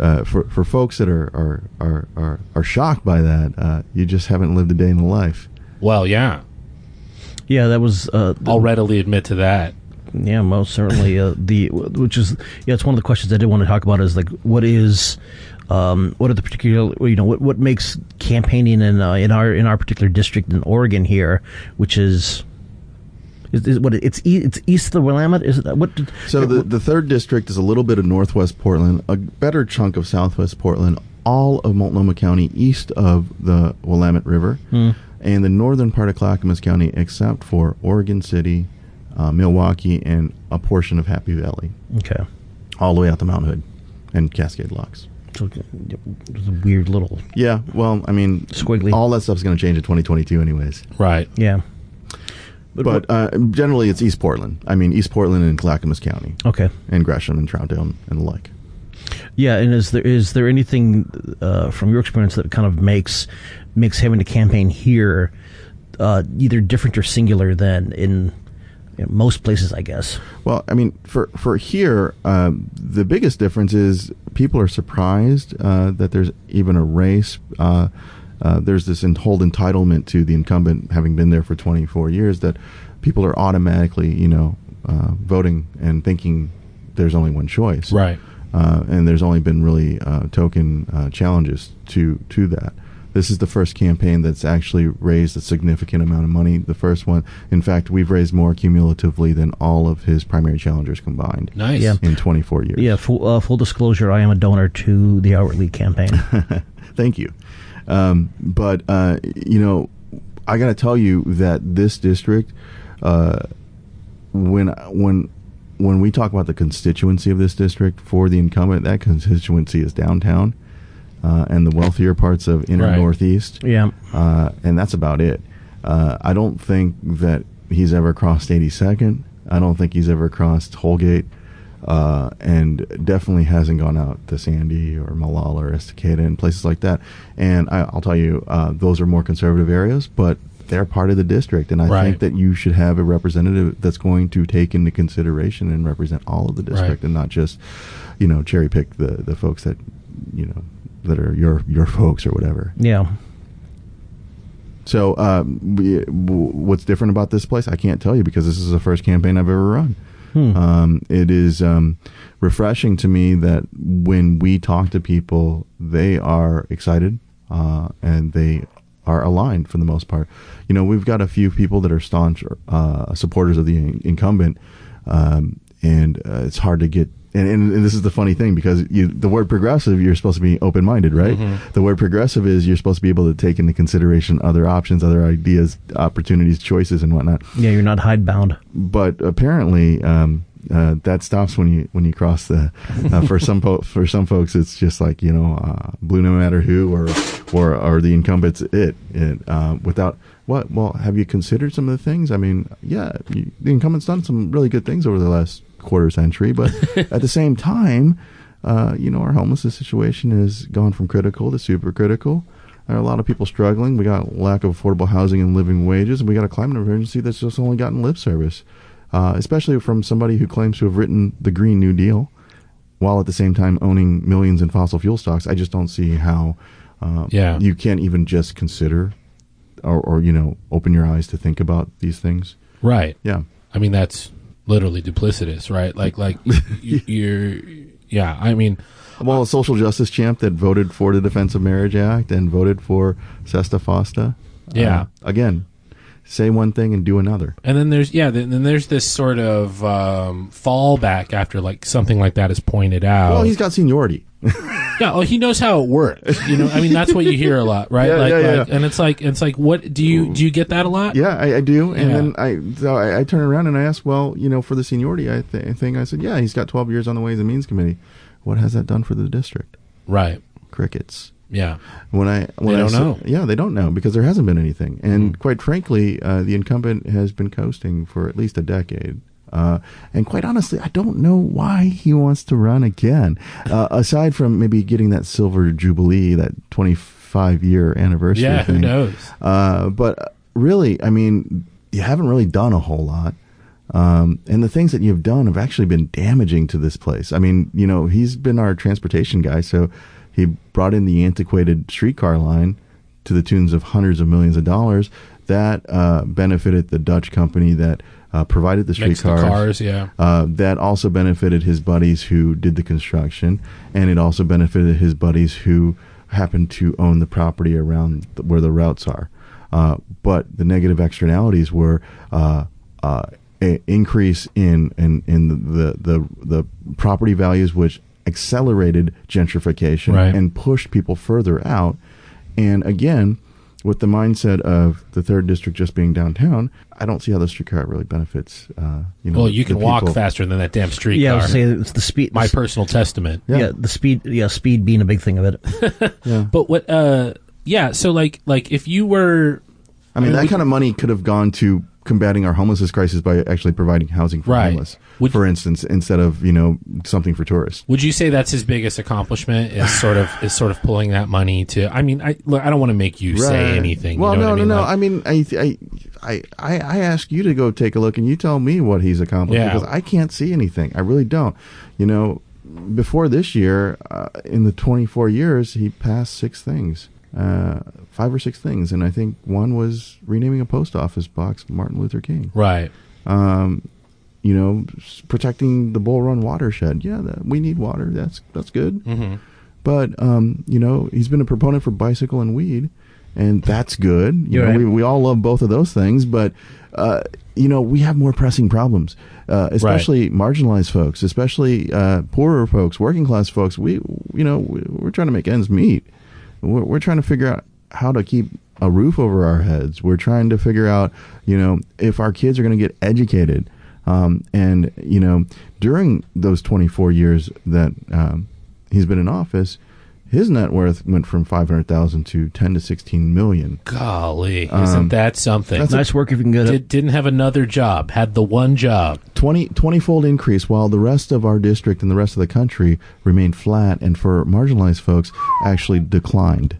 uh, for for folks that are are are are, are shocked by that, uh, you just haven't lived a day in the life. Well, yeah. yeah, that was uh, the- I'll readily admit to that. Yeah, most certainly. Uh, the which is yeah, it's one of the questions I did want to talk about is like what is, um, what are the particular you know what what makes campaigning in uh, in our in our particular district in Oregon here, which is. Is, is what it's e- it's east of the Willamette is it that what did, So the the third district is a little bit of northwest Portland, a better chunk of southwest Portland, all of Multnomah County east of the Willamette River, and the northern part of Clackamas County, except for Oregon City, uh, Milwaukie, and a portion of Happy Valley, okay all the way out to Mount Hood and Cascade Locks. so it's a weird little Yeah, well, I mean, Squiggly. All that stuff's going to change in 2022, anyways. Right. yeah But uh, generally, it's East Portland. I mean, East Portland and Clackamas County, okay and Gresham and Troutdale and the like. Yeah, and is there is there anything uh, from your experience that kind of makes makes having to campaign here uh, either different or singular than in you know, most places? I guess. Well, I mean, for for here, um, the biggest difference is people are surprised uh, that there's even a race. Uh, uh, there's this en- whole entitlement to the incumbent having been there for 24 years that people are automatically, you know, uh, voting and thinking there's only one choice. Right. uh, and there's only been really uh, token uh, challenges to to that. This is the first campaign that's actually raised a significant amount of money. The first one, in fact, we've raised more cumulatively than all of his primary challengers combined Nice. Yeah. in 24 years. Yeah. Full uh, full disclosure: I am a donor to the Albert Lee campaign. Thank you. Um, but uh, you know, I got to tell you that this district, uh, when when when we talk about the constituency of this district for the incumbent, that constituency is downtown uh, and the wealthier parts of inner Right. northeast. yeah. uh, and that's about it. Uh, I don't think that he's ever crossed 82nd. I don't think he's ever crossed Holgate, uh, and definitely hasn't gone out to Sandy or Molalla or Estacada and places like that. And I, I'll tell you, uh, those are more conservative areas, but they're part of the district, and I Right. think that you should have a representative that's going to take into consideration and represent all of the district, Right. and not just, you know, cherry pick the the folks that, you know, that are your your folks or whatever. Yeah. So, um, we, w- what's different about this place? I can't tell you because this is the first campaign I've ever run. Um, it is um, refreshing to me that when we talk to people, they are excited uh, and they are aligned for the most part. You know, we've got a few people that are staunch uh, supporters of the in- incumbent, um, and uh, it's hard to get. And, and, and this is the funny thing because you, the word progressive, you're supposed to be open minded, right? The word progressive is you're supposed to be able to take into consideration other options, other ideas, opportunities, choices, and whatnot Yeah. You're not hidebound. but apparently um, uh, that stops when you when you cross the. Uh, for some po- for some folks, it's just like you know, uh, blue no matter who, or or or the incumbent's it. it uh, without what? Well, have you considered some of the things? I mean, yeah, you, the incumbent's done some really good things over the last quarter century, but at the same time, uh, you know, our homelessness situation has gone from critical to super critical. There are a lot of people struggling. We got lack of affordable housing and living wages, and we got a climate emergency that's just only gotten lip service, uh, especially from somebody who claims to have written the Green New Deal, while at the same time owning millions in fossil fuel stocks. I just don't see how uh, Yeah. you can't even just consider, or, or you know, open your eyes to think about these things. Right. Yeah. I mean, that's literally duplicitous, right? Like, like you, you're, yeah. I mean, Well, a social justice champ that voted for the Defense of Marriage Act and voted for SESTA FOSTA. Yeah. Uh, again, say one thing and do another. and then there's yeah, then, then there's this sort of um, fallback after like something like that is pointed out. Well, he's got seniority. Yeah, well, he knows how it works. You know, I mean, that's what you hear a lot, right? Yeah, like, yeah, like, yeah. and it's like, it's like, what do you do? You get that a lot? Yeah, I, I do. And Yeah. then I, so I, I turn around and I ask, well, you know, for the seniority, I, th- I I said, yeah, he's got 12 years on the Ways and Means Committee. What has that done for the district? Right. Crickets. Yeah. When I when They I don't sa- know. Yeah, they don't know because there hasn't been anything, and quite frankly, uh, the incumbent has been coasting for at least a decade. Uh, and quite honestly, I don't know why he wants to run again. Uh, aside from maybe getting that silver jubilee, that twenty five year anniversary. Yeah. Who thing. knows? Uh, but really, I mean, you haven't really done a whole lot. Um, and the things that you've done have actually been damaging to this place. I mean, you know, he's been our transportation guy, so he brought in the antiquated streetcar line to the tunes of hundreds of millions of dollars. That uh, benefited the Dutch company that uh, provided the streetcars. cars. Yeah. Uh, that also benefited his buddies who did the construction, and it also benefited his buddies who happened to own the property around the, where the routes are. Uh, but the negative externalities were uh, uh, a increase in in, in the, the the property values, which accelerated gentrification Right. and pushed people further out. And again, with the mindset of the third district just being downtown, I don't see how the streetcar really benefits. Uh, you know, Well, you can walk people. faster than that damn streetcar. Yeah, I was say it's the speed. My personal testament. yeah. Yeah. the speed. Yeah, speed being a big thing of it. But what? Uh, yeah. So like, like if you were I mean, I mean, that we- kind of money could have gone to combating our homelessness crisis by actually providing housing for Right. homeless, Would- for instance, instead of you know something for tourists. Would you say that's his biggest accomplishment? Is sort of is sort of pulling that money to? I mean, I look, I don't want to make you say anything. Well, you know no, I mean? no, no. Like- I mean, I, I, I, I, I ask you to go take a look, and you tell me what he's accomplished Yeah. because I can't see anything. I really don't. You know, before this year, uh, in the 24 years, he passed six things, uh, five or six things, and I think one was renaming a post office box Martin Luther King. right. um, you know, protecting the Bull Run watershed. Yeah, that, we need water. That's that's good. hmm But um, you know, he's been a proponent for bicycle and weed, and that's good. You You're know, right. we we all love both of those things, but uh, you know, we have more pressing problems, uh, especially marginalized folks, especially uh, poorer folks, working class folks. We you know we- we're trying to make ends meet. We're, we're trying to figure out how to keep a roof over our heads. We're trying to figure out, you know, if our kids are going to get educated. Um, and you know, during those 24 years that um, he's been in office, his net worth went from 500,000 to 10 to 16 million. Golly, isn't Um, that something? that's nice work if you can get it. Did, didn't have another job. Had the one job. 20 20 fold increase while the rest of our district and the rest of the country remained flat and for marginalized folks actually declined.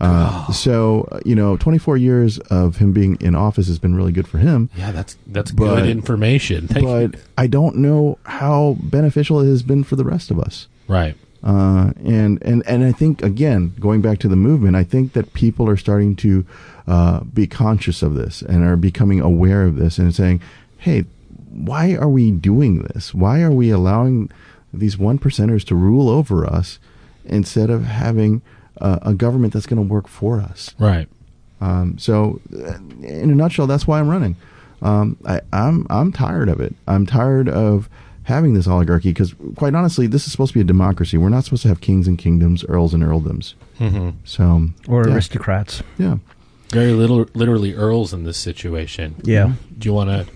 Uh, so, uh, you know, 24 years of him being in office has been really good for him. Yeah, that's that's But- good information. Thank you. But I don't know how beneficial it has been for the rest of us. Right. Uh, and, and, and I think, again, going back to the movement, I think that people are starting to uh, be conscious of this and are becoming aware of this and saying, hey, why are we doing this? Why are we allowing these one percenters to rule over us instead of having uh, a government that's going to work for us? Right. Um, so, uh, in a nutshell, that's why I'm running. Um, I, I'm I'm tired of it. I'm tired of having this oligarchy because, quite honestly, this is supposed to be a democracy. We're not supposed to have kings and kingdoms, earls and earldoms. hmm So, or yeah, aristocrats. yeah. Very little, literally earls in this situation. Yeah. Do you want to?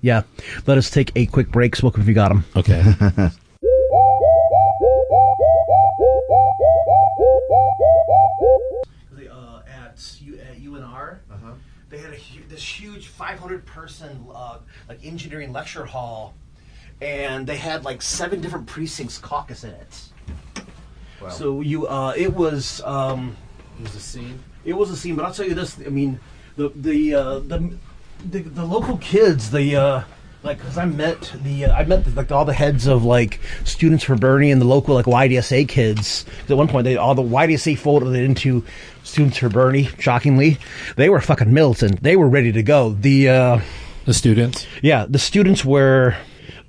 Yeah. Let us take a quick break. Smoke 'em if you got them. Okay. uh, at, UNR. They had a this huge 500 person uh, like engineering lecture hall, and they had like seven different precincts caucus in it. Wow. So you, uh, it was um, was a scene. it was a scene, but I'll tell you this. I mean, the the uh, the, the the local kids, the uh, like, cause I met the uh, I met like all the heads of like students for Bernie and the local like YDSA kids. At one point, they all the YDSA folded it into students for Bernie. Shockingly, they were fucking militant. They were ready to go. The uh, The students. yeah, the students were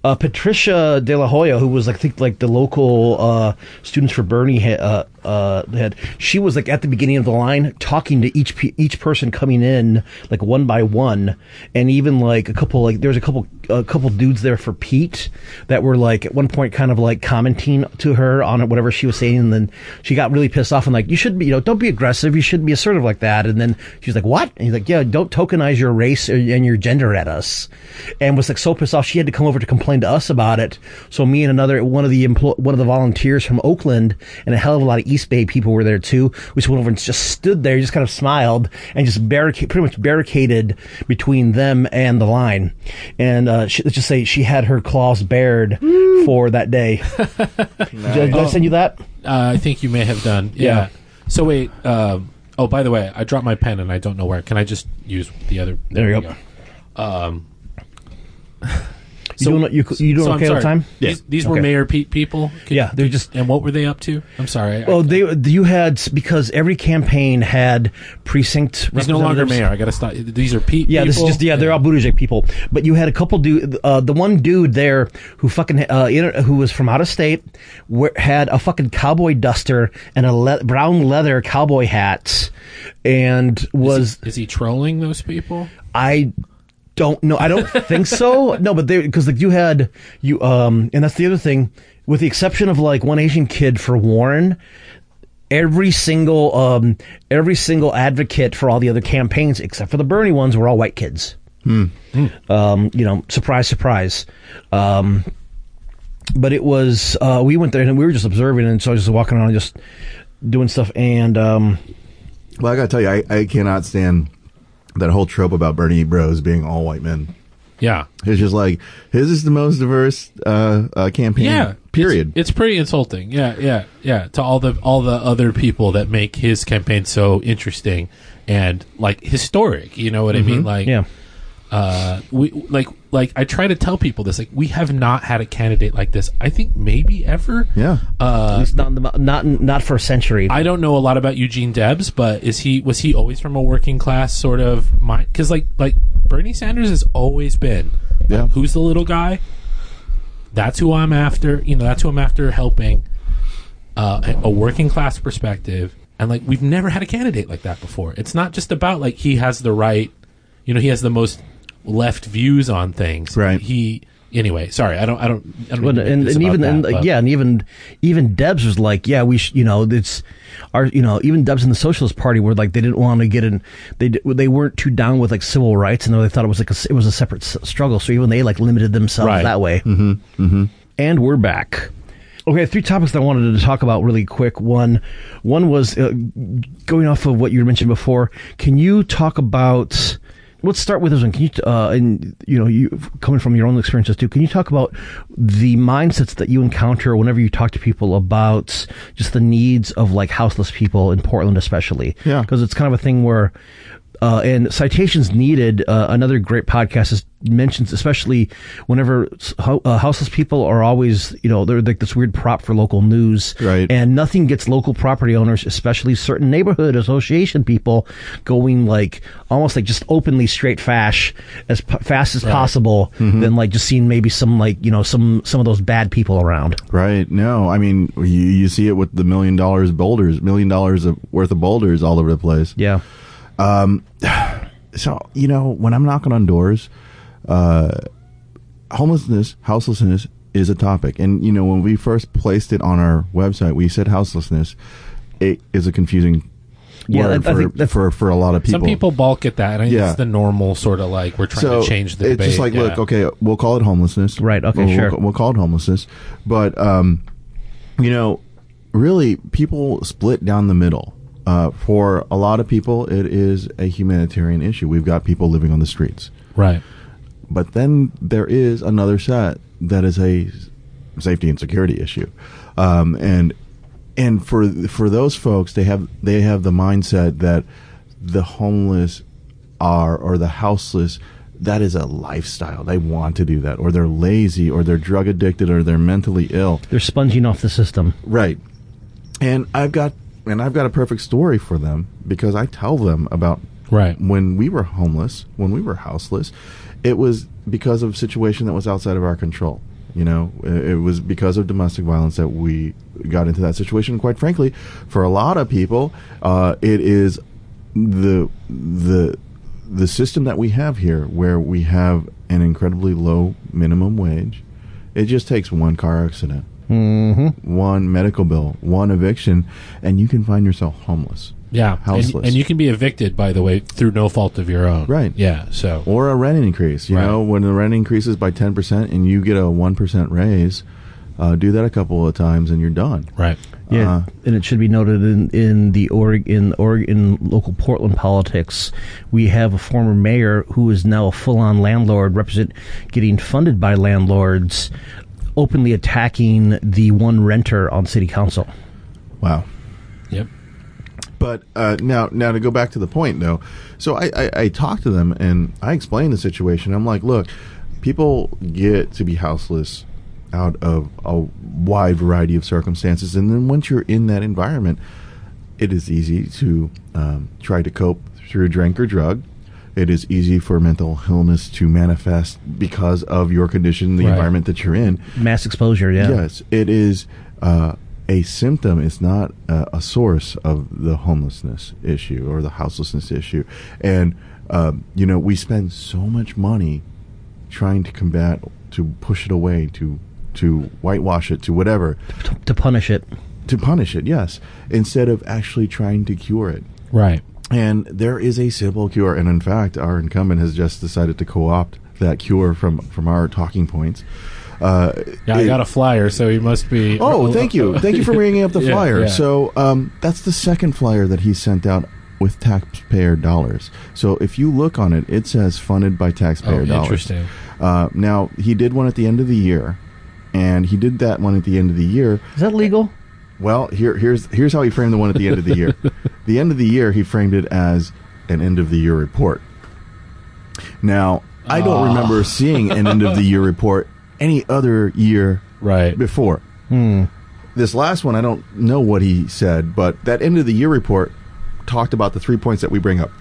uh, Patricia De La Hoya, who was I think like the local uh, students for Bernie ha- uh, uh, head, she was like at the beginning of the line talking to each pe- each person coming in like one by one, and even like a couple like there was a couple a couple dudes there for Pete that were like at one point kind of like commenting to her on whatever she was saying, and then she got really pissed off and like you should be you know don't be aggressive, you shouldn't be assertive like that, and then she's like what? And he's like yeah, don't tokenize your race and your gender at us, and was like so pissed off she had to come over to complain to us about it. So me and another one of the empl- one of the volunteers from Oakland and a hell of a lot of East Bay people were there too. We just went over and just stood there, just kind of smiled and just barricade, pretty much barricaded between them and the line. And uh, she, let's just say she had her claws bared for that day. did, I- did I send you that? Uh, I think you may have done. Yeah. Yeah. So wait. Um, oh, by the way, I dropped my pen and I don't know where. Can I just use the other? There you we go. Um, You doing, you, you doing so I'm okay all the sorry. time? These, these were Mayor Pete people. Could- Yeah, they're just And what were they up to? I'm sorry. I- Oh, they you had because every campaign had precinct. he's no longer mayor. I got to stop. These are Pete. Yeah, this is people? just yeah, they're all Buttigieg people. But you had a couple dude, uh, the one dude there who fucking uh, in, who was from out of state, where, had a fucking cowboy duster and a le- brown leather cowboy hat, and was Is he, is he trolling those people? I don't know. I don't think so. No, but they because like you had you um, and that's the other thing. With the exception of like one Asian kid for Warren, every single um, every single advocate for all the other campaigns except for the Bernie ones were all white kids. Um, you know, surprise, surprise. Um, but it was uh, we went there and we were just observing, and so I was just walking around, just doing stuff, and um, Well, I gotta tell you, I, I cannot stand that whole trope about Bernie Bros being all white men. Yeah. It's just like his is the most diverse uh, uh, campaign. Yeah. Period. It's, it's pretty insulting. Yeah, yeah, yeah. To all the all the other people that make his campaign so interesting and like historic. You know what I mean? Like yeah. Uh we like like I try to tell people this like we have not had a candidate like this I think maybe ever yeah. uh At least not, in the, not not for a century. I don't know a lot about Eugene Debs but is he was he always from a working class sort of mind cuz like like Bernie Sanders has always been like, Yeah. who's the little guy that's who I'm after you know that's who I'm after helping uh a working class perspective and like we've never had a candidate like that before it's not just about like he has the right you know he has the most left views on things Right. he anyway sorry i don't i don't, I don't Well, and, and even that, and, but- yeah, and even even Debs was like, yeah, we sh- you know it's our you know even Debs in the Socialist Party were like they didn't want to get in they d- they weren't too down with like civil rights and they thought it was like a, it was a separate s- struggle. So even they like limited themselves Right. that way. Mm-hmm. Mm-hmm. And we're back. Okay, three topics that I wanted to talk about really quick. One, one was uh, going off of what you mentioned before. Can you talk about? Let's start with this one. Can you, uh, and you know, you coming from your own experiences too. Can you talk about the mindsets that you encounter whenever you talk to people about just the needs of like houseless people in Portland, especially? Yeah. because it's kind of a thing where. Uh, and citations needed. Uh, another great podcast is mentions, especially whenever ho- uh, houseless people are always, you know, they're like this weird prop for local news, Right. And nothing gets local property owners, especially certain neighborhood association people, going like almost like just openly straight fash as p- fast as possible. Than like just seeing maybe some like you know some some of those bad people around. Right. No, I mean you, you see it with the million dollars boulders, million dollars of, worth of boulders all over the place. Yeah, So you know when I'm knocking on doors, uh, homelessness, houselessness is a topic, and you know when we first placed it on our website, we said houselessness. It is a confusing Yeah, word I- I for, for for a lot of people. some people balk at that. I think Yeah. it's the normal sort of like we're trying so to change the it's debate. just like, look, okay, we'll call it homelessness, Right, okay, We'll- sure. We'll, we'll call it homelessness, but um, you know, really, people split down the middle. Uh, for a lot of people, it is a humanitarian issue. We've got people living on the streets, right. but then there is another set that is a safety and security issue, um, and and for for those folks, they have they have the mindset that the homeless are or the houseless that is a lifestyle. They want to do that, or they're lazy, or they're drug addicted, or they're mentally ill. they're sponging off the system. Right. And I've got and I've got a perfect story for them because I tell them about Right. when we were homeless, when we were houseless, it was because of a situation that was outside of our control. You know, it, was because of domestic violence that we got into that situation. Quite frankly, for a lot of people, uh, it is the the the system that we have here, where we have an incredibly low minimum wage. It just takes one car accident, Mm-hmm. one medical bill, one eviction, and you can find yourself homeless. Yeah, and, Houseless. and you can be evicted, by the way, through no fault of your own. Right. Yeah. So or a rent increase. You Right. know, when the rent increases by ten percent and you get a one percent raise, uh, do that a couple of times and you're done. right. Yeah, Uh, and it should be noted in in the Oregon in Oregon local Portland politics, we have a former mayor who is now a full on landlord, represent getting funded by landlords, openly attacking the one renter on city council. Wow. Yep. But uh, now, now to go back to the point though, so I, I, I talked to them and I explained the situation. I'm like, look, people get to be houseless out of a wide variety of circumstances, and then once you're in that environment, it is easy to um, try to cope through drink or drug. It is easy for mental illness to manifest because of your condition, the Right. environment that you're in. Mass exposure, yeah. Yes, it is uh, a symptom. It's not uh, a source of the homelessness issue or the houselessness issue. And um, you know, we spend so much money trying to combat, to push it away, to to whitewash it, to whatever, To, to punish it. to punish it. Yes, instead of actually trying to cure it. Right. And there is a simple cure, and in fact, our incumbent has just decided to co-opt that cure from from our talking points. Uh, Yeah, I it- got a flyer, so he must be. Oh, thank you, thank you for bringing up the Yeah, flyer. yeah. So um, that's the second flyer that he sent out with taxpayer dollars. So if you look on it, it says funded by taxpayer Oh, dollars. interesting. Uh, now he did one at the end of the year, and he did that one at the end of the year. Is that legal? Well, here here's here's how he framed the one at the end of the year. the end of the year, he framed it as an end of the year report. Now, I don't Ah. remember seeing an end of the year report any other year Right. before. Hmm. This last one, I don't know what he said, but that end of the year report talked about the three points that we bring up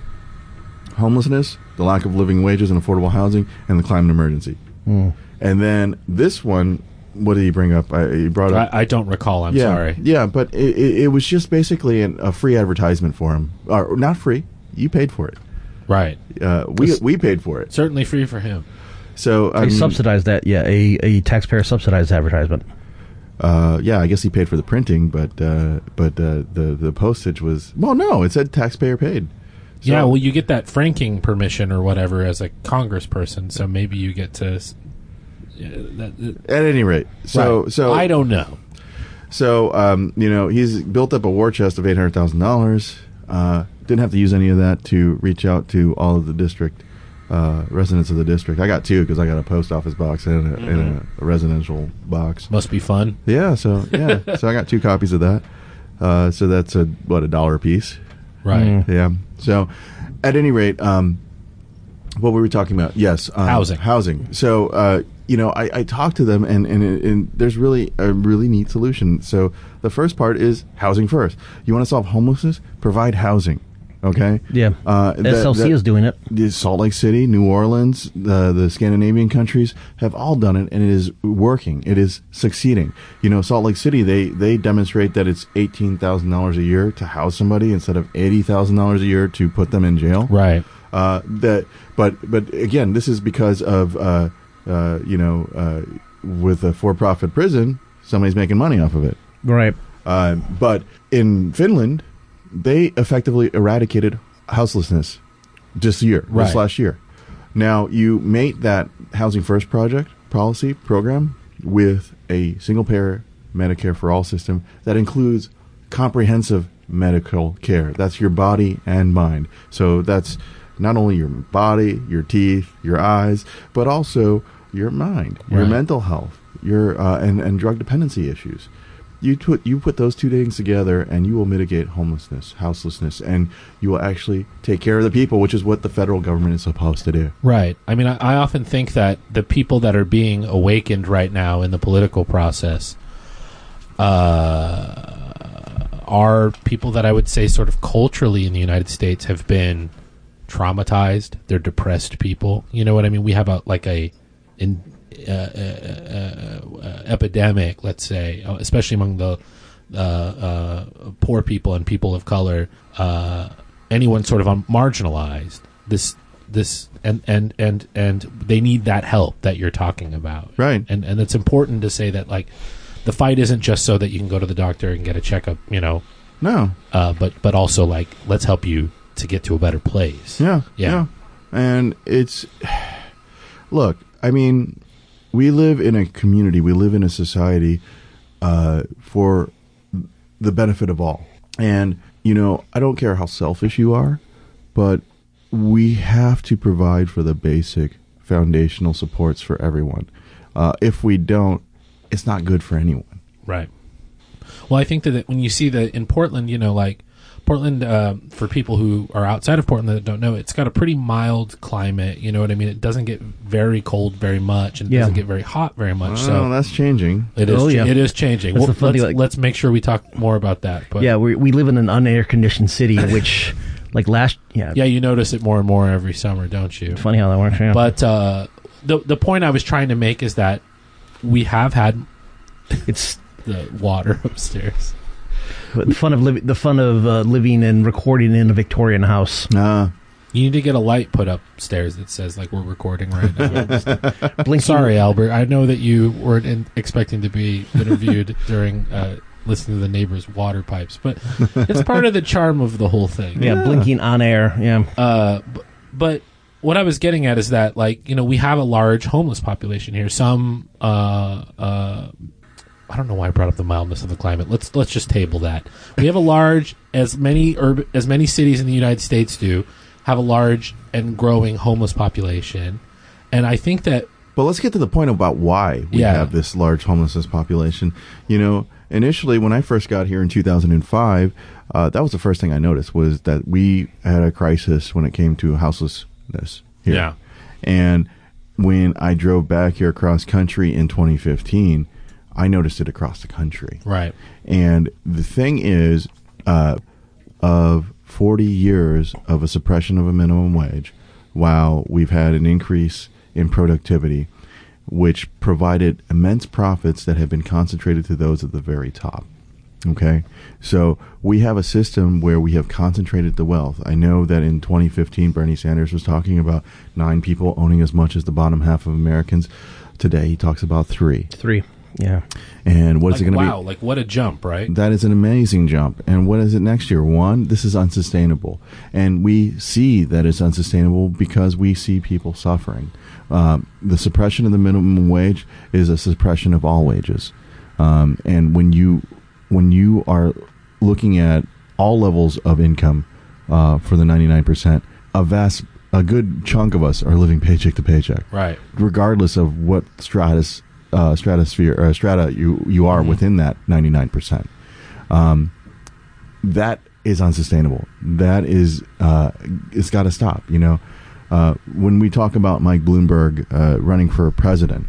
homelessness, the lack of living wages and affordable housing, and the climate emergency. And then this one, what did he bring up? I, he brought up. I, I don't recall. I'm yeah, sorry. Yeah, but it, it, it was just basically an, a free advertisement for him. Or not free. You paid for it. Right. Uh, we we paid for it. Certainly free for him. So I They subsidized that, yeah, a, a taxpayer subsidized advertisement. Uh, yeah, I guess he paid for the printing, but uh, but uh, the the postage was well, no, it said taxpayer paid. So- yeah, well, you get that franking permission or whatever as a congressperson, so maybe you get to. S- Yeah, that, that- At any rate, so right. so I don't know. So um, you know he's built up a war chest of eight hundred thousand dollars. Uh, didn't have to use any of that to reach out to all of the district uh, residents of the district. I got two because I got a post office box and a, and a, a residential box. Must be fun. Yeah, so yeah, so I got two copies of that. Uh, so that's a what a dollar a piece. Right. Mm. Yeah. So, at any rate, um, what were we talking about? Yes, um, Housing. Housing. So, uh, you know, I, I talked to them, and, and and there's really a really neat solution. So, the first part is housing first. You want to solve homelessness? Provide housing. Okay. Yeah. Uh, that- SLC that- is doing it. the Salt Lake City, New Orleans, the the Scandinavian countries have all done it, and it is working. It is succeeding. You know, Salt Lake City they they demonstrate that it's eighteen thousand dollars a year to house somebody instead of eighty thousand dollars a year to put them in jail. Right. Uh, that, but but again, this is because of uh, uh, you know uh, with a for profit prison, somebody's making money off of it. Right. Uh, but in Finland, they effectively eradicated houselessness this year, Right. this last year. Now you mate that housing first project policy program with a single payer Medicare for all system that includes comprehensive medical care. That's your body and mind. So that's not only your body, your teeth, your eyes, but also your mind, your mental health, your uh, and and drug dependency issues. You put you put those two things together, and you will mitigate homelessness, houselessness, and you will actually take care of the people, which is what the federal government is supposed to do. Right. I mean, I, I often think that the people that are being awakened right now in the political process uh, are people that I would say, sort of culturally in the United States, have been traumatized. They're depressed people. You know what I mean? We have a like a in uh, uh, uh, epidemic, let's say, uh, especially among the uh, uh, poor people and people of color, uh, anyone sort of marginalized, this this and and and and they need that help that you're talking about, Right. And and it's important to say that like the fight isn't just so that you can go to the doctor and get a checkup, you know, No. uh, but but also like let's help you to get to a better place. Yeah, Yeah. And it's look. I mean, we live in a community. We live in a society uh, for the benefit of all. And you know, I don't care how selfish you are, but we have to provide for the basic foundational supports for everyone. Uh, if we don't, it's not good for anyone. Right. Well, I think that when you see that in Portland, you know, like Portland, uh, for people who are outside of Portland that don't know, it's got a pretty mild climate. You know what I mean? It doesn't get very cold very much, and it Yeah. doesn't get very hot very much. Oh, so that's changing. it is, Oh, yeah. it is changing. That's Well, the funny, let's, like- let's make sure we talk more about that. But Yeah, we we live in an unair conditioned city, which like last yeah, yeah, you notice it more and more every summer, don't you? funny how that works. Yeah. But uh, the the point I was trying to make is that we have had it's the water upstairs. The fun of living the fun of uh, living and recording in a Victorian house. Uh, You need to get a light put upstairs that says like we're recording right now. Blinking, Sorry, Albert. I know that you weren't in, expecting to be interviewed during uh, listening to the neighbor's water pipes, but it's part of the charm of the whole thing. Yeah, blinking on air. Yeah, Uh, b- but what I was getting at is that, like, you know, we have a large homeless population here. Some, uh, uh, I don't know why I brought up the mildness of the climate. Let's let's just table that. We have a large, as many urban, as many cities in the United States do, have a large and growing homeless population, and I think that But let's get to the point about why we Yeah. have this large homelessness population. You know, initially when I first got here in 2005, uh, that was the first thing I noticed was that we had a crisis when it came to houselessness. Here. Yeah. And when I drove back here across country in 2015, I noticed it across the country. right, And the thing is, uh, of 40 years of a suppression of a minimum wage, while we've had an increase in productivity, which provided immense profits that have been concentrated to those at the very top. Okay, so we have a system where we have concentrated the wealth. I know that in 2015, Bernie Sanders was talking about nine people owning as much as the bottom half of Americans. Today, he talks about three. three. Yeah, And what's like, it going to be? wow, like what a jump, right? That is an amazing jump. And what is it next year? One, this is unsustainable. And we see that it's unsustainable because we see people suffering. Um, the suppression of the minimum wage is a suppression of all wages. Um, and when you when you are looking at all levels of income uh, for the 99%, a vast a good chunk of us are living paycheck to paycheck right, regardless of what stratus uh, stratosphere or strata you you are within that 99%. Um, that is unsustainable. That is uh, it's got to stop. You know, uh, when we talk about Mike Bloomberg uh, running for president,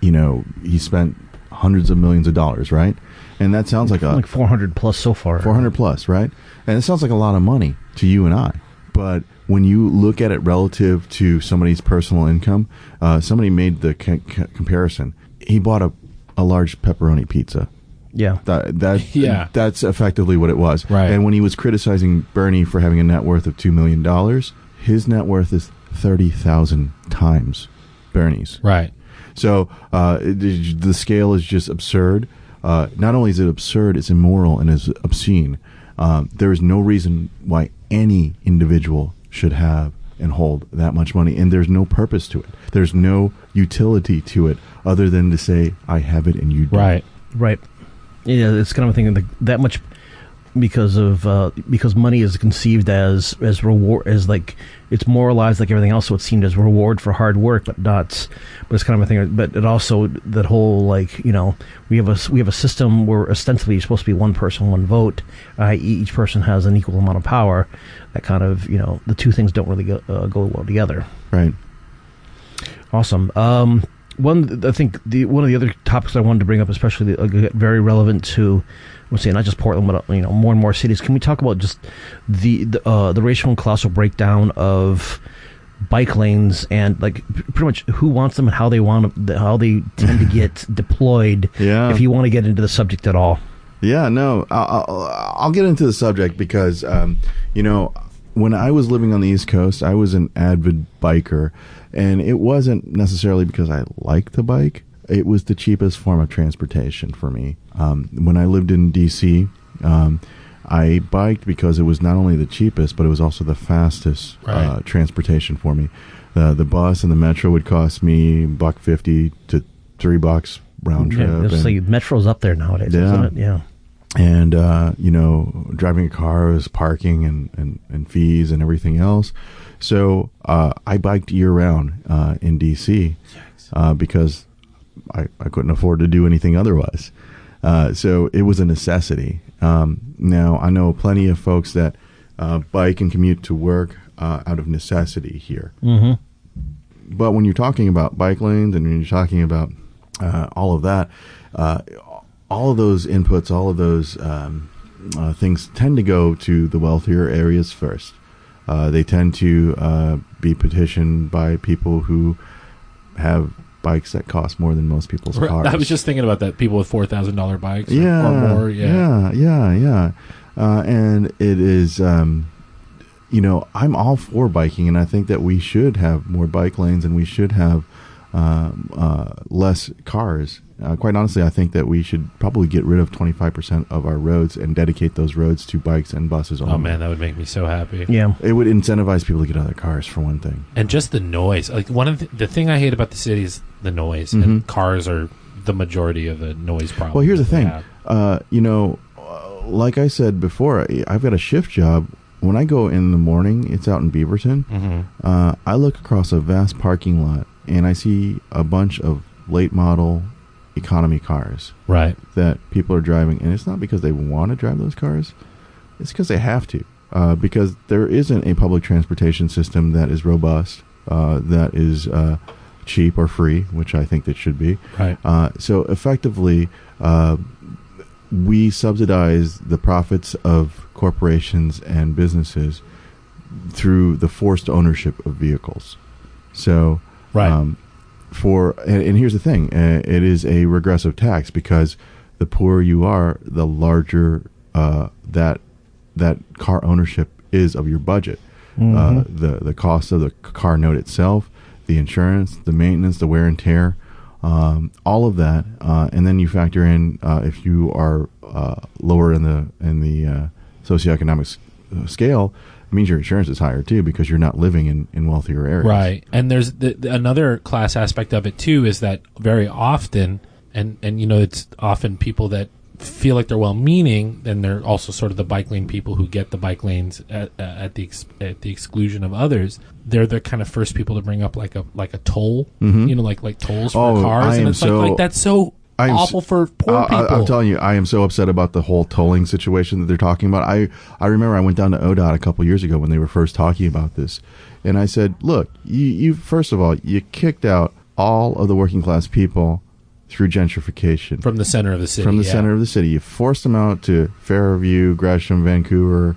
you know, he spent hundreds of millions of dollars, right? And that sounds like a like four hundred plus so far. 400 plus, right? And it sounds like a lot of money to you and I. But when you look at it relative to somebody's personal income, uh, somebody made the c- c- comparison. He bought a, a large pepperoni pizza. Yeah, That, that Yeah. that's effectively what it was. Right. And when he was criticizing Bernie for having a net worth of two million dollars, his net worth is thirty thousand times Bernie's. right. So uh, the scale is just absurd. Uh, not only is it absurd, it's immoral and is obscene. Um, there is no reason why any individual should have and hold that much money, and there's no purpose to it. There's no utility to it other than to say, "I have it and you don't." Right. right. Yeah, it's kind of a thing that that much because of uh, because money is conceived as as reward as like it's moralized like everything else, so it's seen as reward for hard work, but not. But it's kind of a thing. But it also that whole like you know we have a we have a system where ostensibly you're supposed to be one person, one vote, i.e. each person has an equal amount of power. That kind of you know the two things don't really go, uh, go well together. Right. Awesome. Um, one, I think the one of the other topics I wanted to bring up, especially the, uh, very relevant to, let's say not just Portland, but you know more and more cities. Can we talk about just the the, uh, the racial and classical breakdown of bike lanes and like pretty much who wants them and how they want them, how they tend to get deployed. Yeah. If you want to get into the subject at all. Yeah, no, I'll, I'll, I'll get into the subject because, um, you know, when I was living on the East Coast, I was an avid biker, and it wasn't necessarily because I liked the bike. It was the cheapest form of transportation for me. Um, when I lived in DC, um, I biked because it was not only the cheapest, but it was also the fastest uh, transportation for me. The the bus and the metro would cost me buck fifty to three bucks round trip. Yeah, and- like Metro's up there nowadays, Yeah. isn't it? Yeah. and uh, you know driving a car is parking and, and, and fees and everything else so uh, i biked year round uh, in dc uh, because I, I couldn't afford to do anything otherwise uh, so it was a necessity um, now i know plenty of folks that uh, bike and commute to work uh, out of necessity here Mm-hmm. but when you're talking about bike lanes and when you're talking about uh, all of that, uh, all of those inputs, all of those um, uh, things tend to go to the wealthier areas first. Uh, they tend to uh, be petitioned by people who have bikes that cost more than most people's cars. I was just thinking about that. People with four thousand dollar bikes, or- yeah, or more. Yeah, yeah, yeah, yeah. Uh, and it is, um, you know, I'm all for biking, and I think that we should have more bike lanes, and we should have um, uh, less cars. Uh, quite honestly, I think that we should probably get rid of 25% of our roads and dedicate those roads to bikes and buses. Only. Oh man, that would make me so happy. Yeah. it would incentivize people to get out of their cars for one thing. and just the noise. Like one of the, the thing I hate about the city is the noise, and cars are the majority of the noise problem. Mm-hmm. Well, here's the thing. Uh, you know, uh, like I said before, I- I've got a shift job. When I go in the morning, it's out in Beaverton. Mhm. Uh, I look across a vast parking lot and I see a bunch of late model economy cars Right. that people are driving, and it's not because they want to drive those cars; it's because they have to. Uh, because there isn't a public transportation system that is robust, uh, that is uh, cheap or free, which I think that should be. Right. Uh, so effectively, uh, we subsidize the profits of corporations and businesses through the forced ownership of vehicles. So, Right. um, for and, and here's the thing: uh, it is a regressive tax because the poorer you are, the larger uh, that that car ownership is of your budget. Uh, the the cost of the car note itself, the insurance, the maintenance, the wear and tear, um, all of that, uh, and then you factor in uh, if you are uh, lower in the in the uh, socioeconomic s- uh, scale, means your insurance is higher too because you're not living in, in wealthier areas. Right. And there's the, the- another class aspect of it too is that very often, and and you know, it's often people that feel like they're well-meaning, then they're also sort of the bike lane people who get the bike lanes at, uh, at the ex- at the exclusion of others. They're the kind of first people to bring up like a like a toll, you know, like like tolls for Oh, cars, I and it's so- like like that's so am awful s- for poor I- I- people. I'm telling you, I am so upset about the whole tolling situation that they're talking about. I I remember I went down to ODOT a couple years ago when they were first talking about this, and I said, "Look, you, you first of all, you kicked out all of the working class people through gentrification from the center of the city, from the yeah. center of the city. You forced them out to Fairview, Gresham, Vancouver,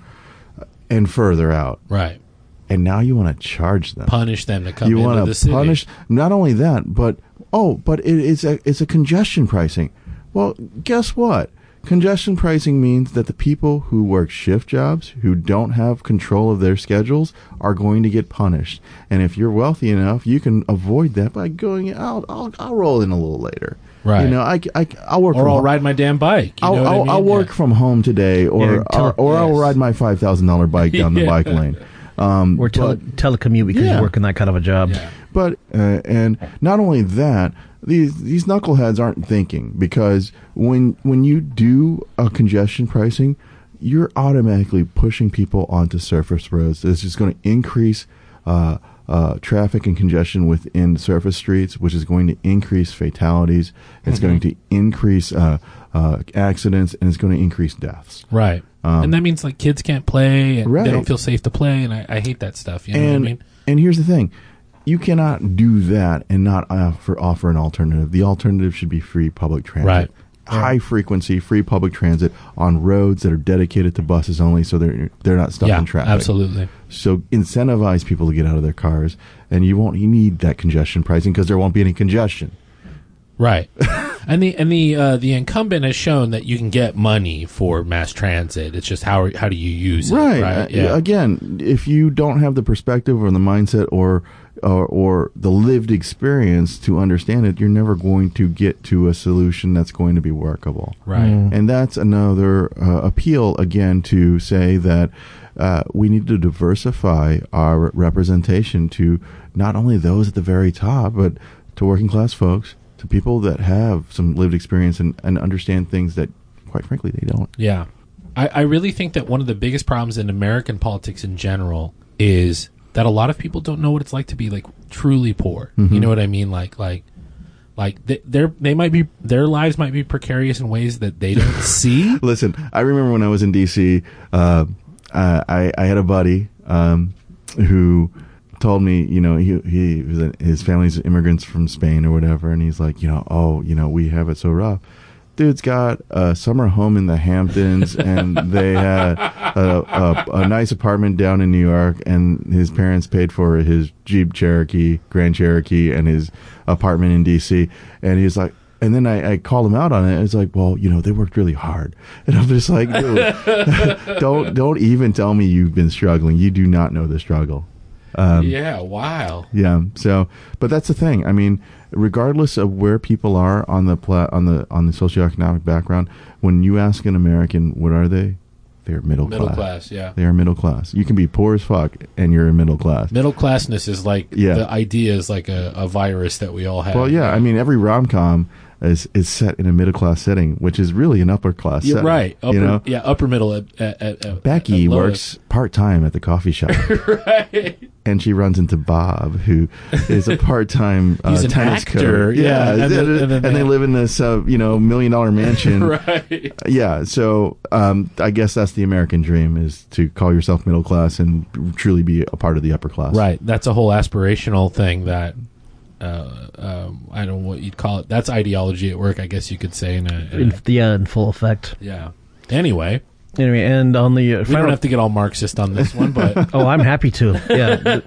and further out, right? and now you want to charge them Punish them to come you into want the to city. punish not only that but oh but it's a it's a congestion pricing well guess what congestion pricing means that the people who work shift jobs who don't have control of their schedules are going to get punished and if you're wealthy enough you can avoid that by going I'll I'll, I'll roll in a little later Right. you know I, I I'll work or from I'll home. ride my damn bike. You I'll, know what I I'll, mean? I'll work Yeah. from home today, or Yeah, tele- or, or I'll ride my five thousand dollar bike down the Yeah. bike lane. Um, Or tele- but- telecommute because Yeah. you're working that kind of a job. But uh, and not only that, these these knuckleheads aren't thinking because when when you do a congestion pricing, you're automatically pushing people onto surface roads. This is going to increase uh, uh, traffic and congestion within surface streets, which is going to increase fatalities. It's going to increase uh, uh, accidents, and it's going to increase deaths. Right. and that means like kids can't play and Um, Right. they don't feel safe to play and I, I hate that stuff. You know and what I mean? and here's the thing you cannot do that and not offer offer an alternative the alternative should be free public transit Right. high frequency free public transit on roads that are dedicated to buses only, so they're they're not stuck yeah, in traffic. absolutely. So incentivize people to get out of their cars, and you won't. You need that congestion pricing because there won't be any congestion. Right. and the and the uh, the incumbent has shown that you can get money for mass transit. It's just how how do you use it? Right. Right. Uh, Yeah. Again, if you don't have the perspective or the mindset or, or or the lived experience to understand it, you're never going to get to a solution that's going to be workable. Right. And that's another uh, appeal again to say that uh, we need to diversify our representation to not only those at the very top, but to working class folks, to people that have some lived experience and, and understand things that, quite frankly, they don't. Yeah. I, I really think that one of the biggest problems in American politics in general is that a lot of people don't know what it's like to be like truly poor. You know what I mean? Like like like they, they're they might be their lives might be precarious in ways that they don't see. Listen, I remember when I was in DC, uh, I, I had a buddy um, who told me, you know, he, he his family's immigrants from Spain or whatever, and he's like, you know, oh, you know, we have it so rough. Dude's got a summer home in the Hamptons, and they had a, a, a nice apartment down in New York, and his parents paid for his Jeep Cherokee, Grand Cherokee, and his apartment in DC. And he's like, and then I, I called him out on it. It's like, well, you know, they worked really hard, and I'm just like, don't don't even tell me you've been struggling. You do not know the struggle. Um, yeah, wow. Yeah. So, but that's the thing. I mean, regardless of where people are on the pla- on the on the socioeconomic background, when you ask an American, what are they? They're middle, Middle class. class, yeah. They are middle class. You can be poor as fuck, and you're a middle class. Middle classness is like Yeah. the idea is like a, a virus that we all have. Well, yeah. I mean, every rom com is is set in a middle class setting, which is really an upper class. You're setting, right. Upper, you know, yeah, upper middle at, at, at, Becky at works part time at the coffee shop. right. and she runs into Bob, who is a part-time uh, He's an tennis actor, coach. yeah, and, and then- and then they they- live in this, uh, you know, million-dollar mansion. right. Yeah, so um, I guess that's the American dream: is to call yourself middle class and truly be a part of the upper class. Right. That's a whole aspirational thing that uh, um, I don't know what you'd call it. That's ideology at work, I guess you could say. In a, in a- yeah, in full effect. yeah. Anyway, Anyway, and on the uh, we final, don't have to get all Marxist on this one, but oh, I'm happy to. Yeah,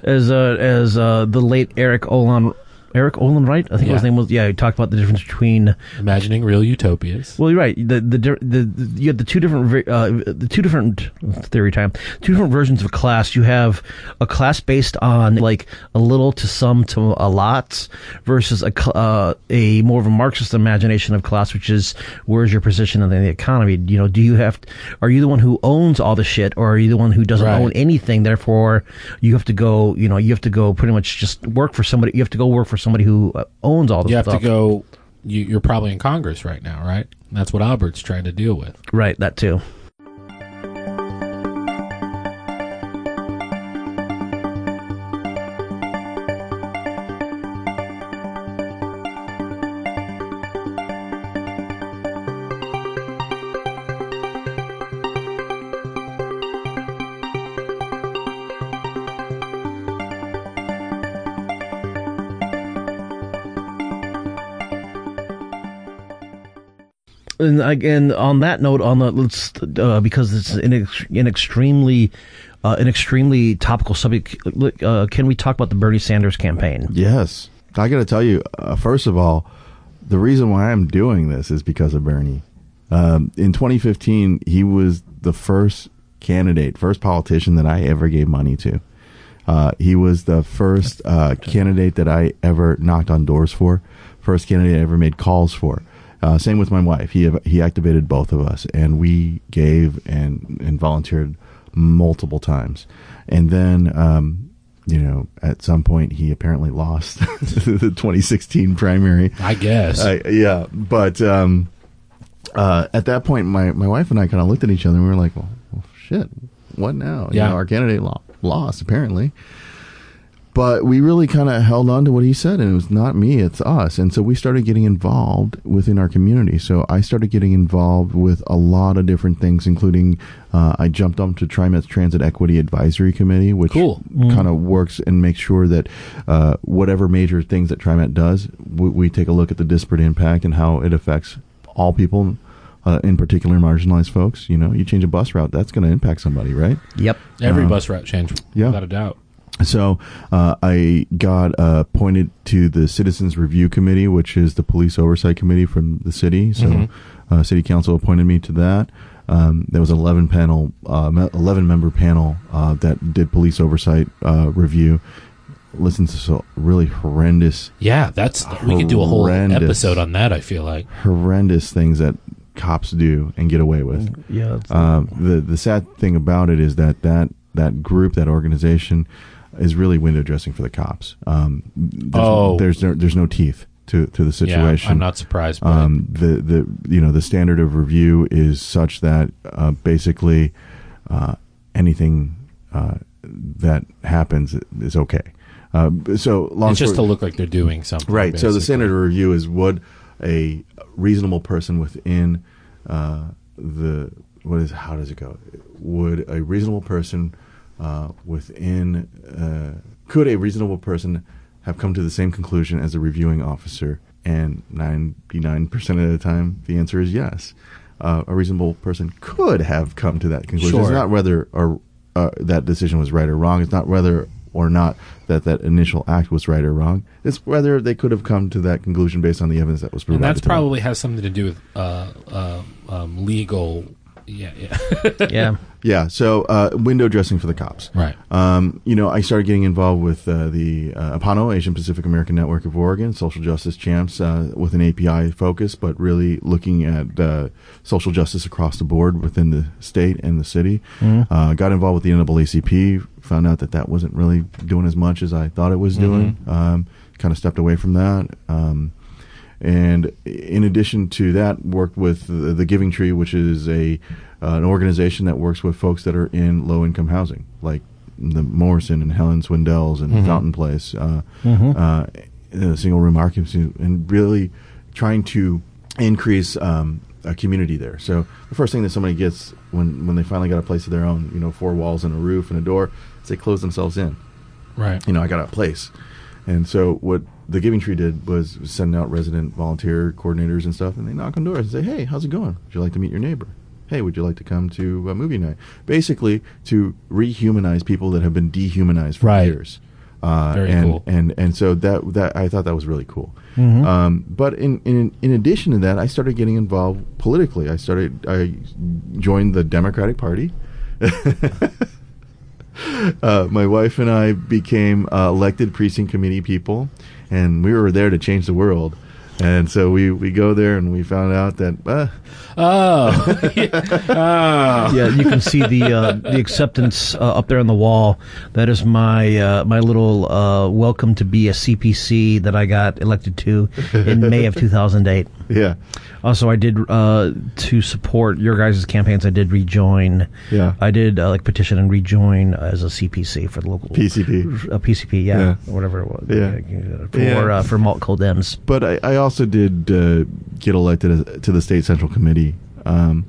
as uh, as uh, the late Erik Olin, Erik Olin, right? I think his name was. Yeah, he talked about the difference between. imagining real utopias. Well, you're right. The the the, the you have the two different uh, the two different theory time, two different versions of class. You have a class based on like a little to some to a lot, versus a uh, a more of a Marxist imagination of class, which is where's your position in the economy? You know, do you have are you the one who owns all the shit, or are you the one who doesn't Right. own anything? Therefore, you have to go. You know, you have to go pretty much just work for somebody. You have to go work for somebody who uh, owns all the You have stuff. to go. You, you're probably in Congress right now, right? That's what Albert's trying to deal with. Right, that too. And again on that note on the let's uh, because it's an, ex- an extremely uh, an extremely topical subject uh, can we talk about the bernie sanders campaign Yes, I got to tell you. Uh, first of all, the reason why I'm doing this is because of Bernie. Um, in 2015, he was the first candidate, first politician that I ever gave money to. Uh, he was the first uh, candidate that I ever knocked on doors for, first candidate I ever made calls for. Uh, same with my wife. He he activated both of us, and we gave and and volunteered multiple times. And then, um, you know, at some point, he apparently lost the 2016 primary. I guess. I, yeah, but um, uh, at that point, my, my wife and I kind of looked at each other and we were like, well, well shit, what now? You Yeah. know, our candidate lo- lost, apparently. But we really kind of held on to what he said, and it was not me, it's us. And so we started getting involved within our community. So I started getting involved with a lot of different things, including uh, I jumped onto TriMet's Transit Equity Advisory Committee, which Cool. kind of works and makes sure that uh, whatever major things that TriMet does, we, we take a look at the disparate impact and how it affects all people, uh, in particular marginalized folks. You know, you change a bus route, that's going to impact somebody, right? Yep. Every bus route change, yeah. without a doubt. So uh, I got uh, appointed to the Citizens Review Committee, which is the police oversight committee from the city. So Mm-hmm. uh, city council appointed me to that. Um, there was an 11 panel, uh, 11 member panel uh, that did police oversight uh, review. listen to some really horrendous, Yeah, that's we could do a whole Horrendous. episode on that. I feel like horrendous things that cops do and get away with. Yeah. it's- Um, the the sad thing about it is that that that group, that organization, is really window dressing for the cops. Um, there's, Oh. there's no, there's no teeth to to the situation. yeah. I'm not surprised. Um, the the you know the standard of review is such that uh, basically uh, anything uh, that happens is okay. Uh, so long it's just to look like they're doing something. Right. So the standard of review is would a reasonable person within uh, the what is how does it go? Would a reasonable person uh, within uh, could a reasonable person have come to the same conclusion as a reviewing officer? And ninety nine percent of the time, the answer is yes. Uh, a reasonable person could have come to that conclusion. It's not whether or uh, that decision was right or wrong. It's not whether or not that that initial act was right or wrong. It's whether they could have come to that conclusion based on the evidence that was and provided. that's to them. probably has something to do with uh, uh, um, legal. Yeah, yeah. yeah. yeah. So uh, window dressing for the cops. right. Um, you know, I started getting involved with uh, the uh, APANO, Asian Pacific American Network of Oregon, social justice champs, uh, with an API focus, but really looking at uh, social justice across the board within the state and the city. Uh, got involved with the NAACP, found out that that wasn't really doing as much as I thought it was doing. Um, kind of stepped away from that. Um, and in addition to that, worked with the, the Giving Tree, which is a uh, an organization that works with folks that are in low income housing, like the Morrison and Helen Swindells and Fountain Place, uh, uh, uh, single room occupancy, and really trying to increase um, a community there. So the first thing that somebody gets when when they finally got a place of their own, you know, four walls and a roof and a door, is they close themselves in Right. you know, I got a place. And so what the Giving Tree did was send out resident volunteer coordinators and stuff, and they knock on doors and say, "Hey, how's it going? Would you like to meet your neighbor? Hey, would you like to come to a movie night?" Basically, to rehumanize people that have been dehumanized for Right. years. Uh, Very and, cool. And and so that that I thought that was really cool. Um, but in, in in addition to that, I started getting involved politically. I started I joined the Democratic Party. uh, my wife and I became uh, elected precinct committee people, and we were there to change the world. And so we, we go there and we found out that uh, Oh. oh. Yeah, you can see the uh, the acceptance uh, up there on the wall. That is my uh, my little uh, welcome to be a CPC that I got elected to in May of 2008. yeah Also, I did uh, to support your guys' campaigns. I did rejoin. Yeah. I did uh, like petition and rejoin as a CPC for the local PCP. A PCP, yeah, Yeah. or whatever it was. Yeah. for Yeah. uh, for Mult Dems. But I, I also did uh, get elected to the state central committee, um,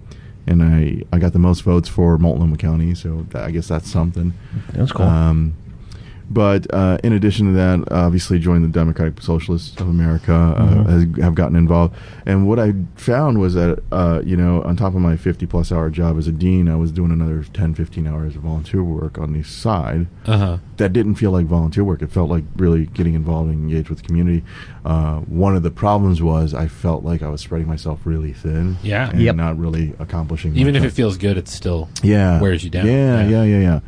and I I got the most votes for Multnomah County. So I guess that's something. That's cool. Um, but uh, in addition to that, obviously joined the Democratic Socialists of America, uh, Mm-hmm. has, have gotten involved. And what I found was that, uh, you know, on top of my 50 plus hour job as a dean, I was doing another 10, 15 hours of volunteer work on the side. Uh huh. That didn't feel like volunteer work. It felt like really getting involved and engaged with the community. Uh, one of the problems was I felt like I was spreading myself really thin. Yeah. And Yep. not really accomplishing Even if much. it feels good, it still yeah wears you down. Yeah, Yeah. yeah, yeah, yeah.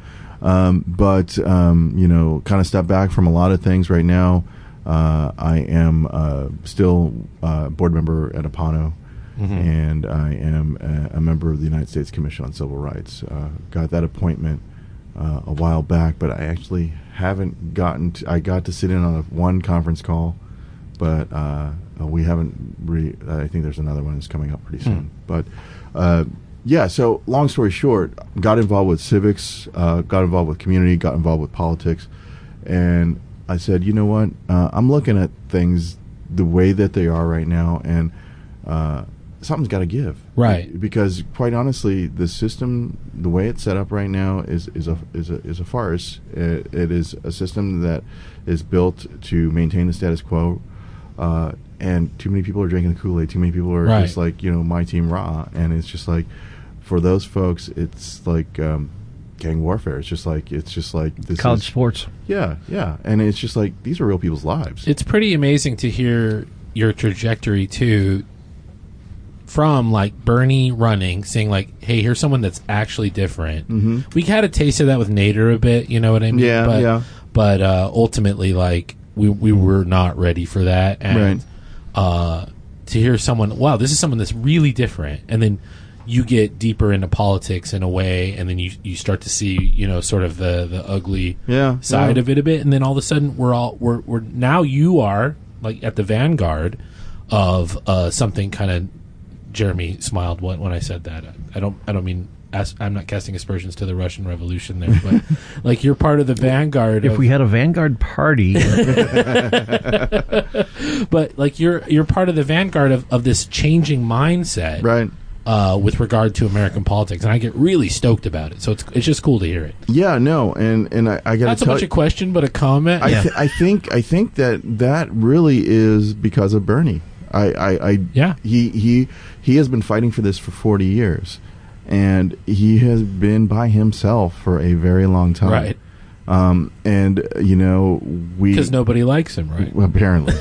Um, but um, you know, kind of step back from a lot of things right now. Uh, I am uh, still uh, board member at Apano, Mm-hmm. and I am a, a member of the United States Commission on Civil Rights. Uh, got that appointment uh, a while back, but I actually haven't gotten. To, I got to sit in on a, one conference call, but uh, we haven't. Re- I think there's another one that's coming up pretty soon. But uh, yeah, so long story short, got involved with civics, uh, got involved with community, got involved with politics, and I said, you know what? Uh, I'm looking at things the way that they are right now, and uh, something's got to give, Right. Because quite honestly, the system, the way it's set up right now, is is a is a is a farce. It, it is a system that is built to maintain the status quo. Uh, and too many people are drinking the Kool Aid. Too many people are Right. just like you know my team raw, and it's just like for those folks, it's like um, gang warfare. It's just like it's just like this College is, sports. yeah, yeah, and it's just like these are real people's lives. It's pretty amazing to hear your trajectory too from like Bernie running, saying like, "Hey, here's someone that's actually different." Mm-hmm. We had a taste of that with Nader a bit, you know what I mean? Yeah, but, yeah. But uh, ultimately, like we we were not ready for that, and Right. uh, to hear someone, wow, this is someone that's really different, and then you get deeper into politics in a way, and then you you start to see, you know, sort of the the ugly Yeah, side yeah. of it a bit, and then all of a sudden we're all we're we're now you are like at the vanguard of uh, something kind of. Jeremy smiled when, when I said that. I don't I don't mean I'm not casting aspersions to the Russian Revolution there, but like you're part of the vanguard. If of, we had a Vanguard party, but like you're you're part of the vanguard of, of this changing mindset, right. Uh, with regard to American politics, and I get really stoked about it. So it's it's just cool to hear it. Yeah, no, and and I, I got Not so tell much you, a question, but a comment. I, th- I think I think that that really is because of Bernie. I, I, I Yeah. He he he has been fighting for this for forty years, and he has been by himself for a very long time. Right. Um, and you know we because nobody likes him, right? apparently.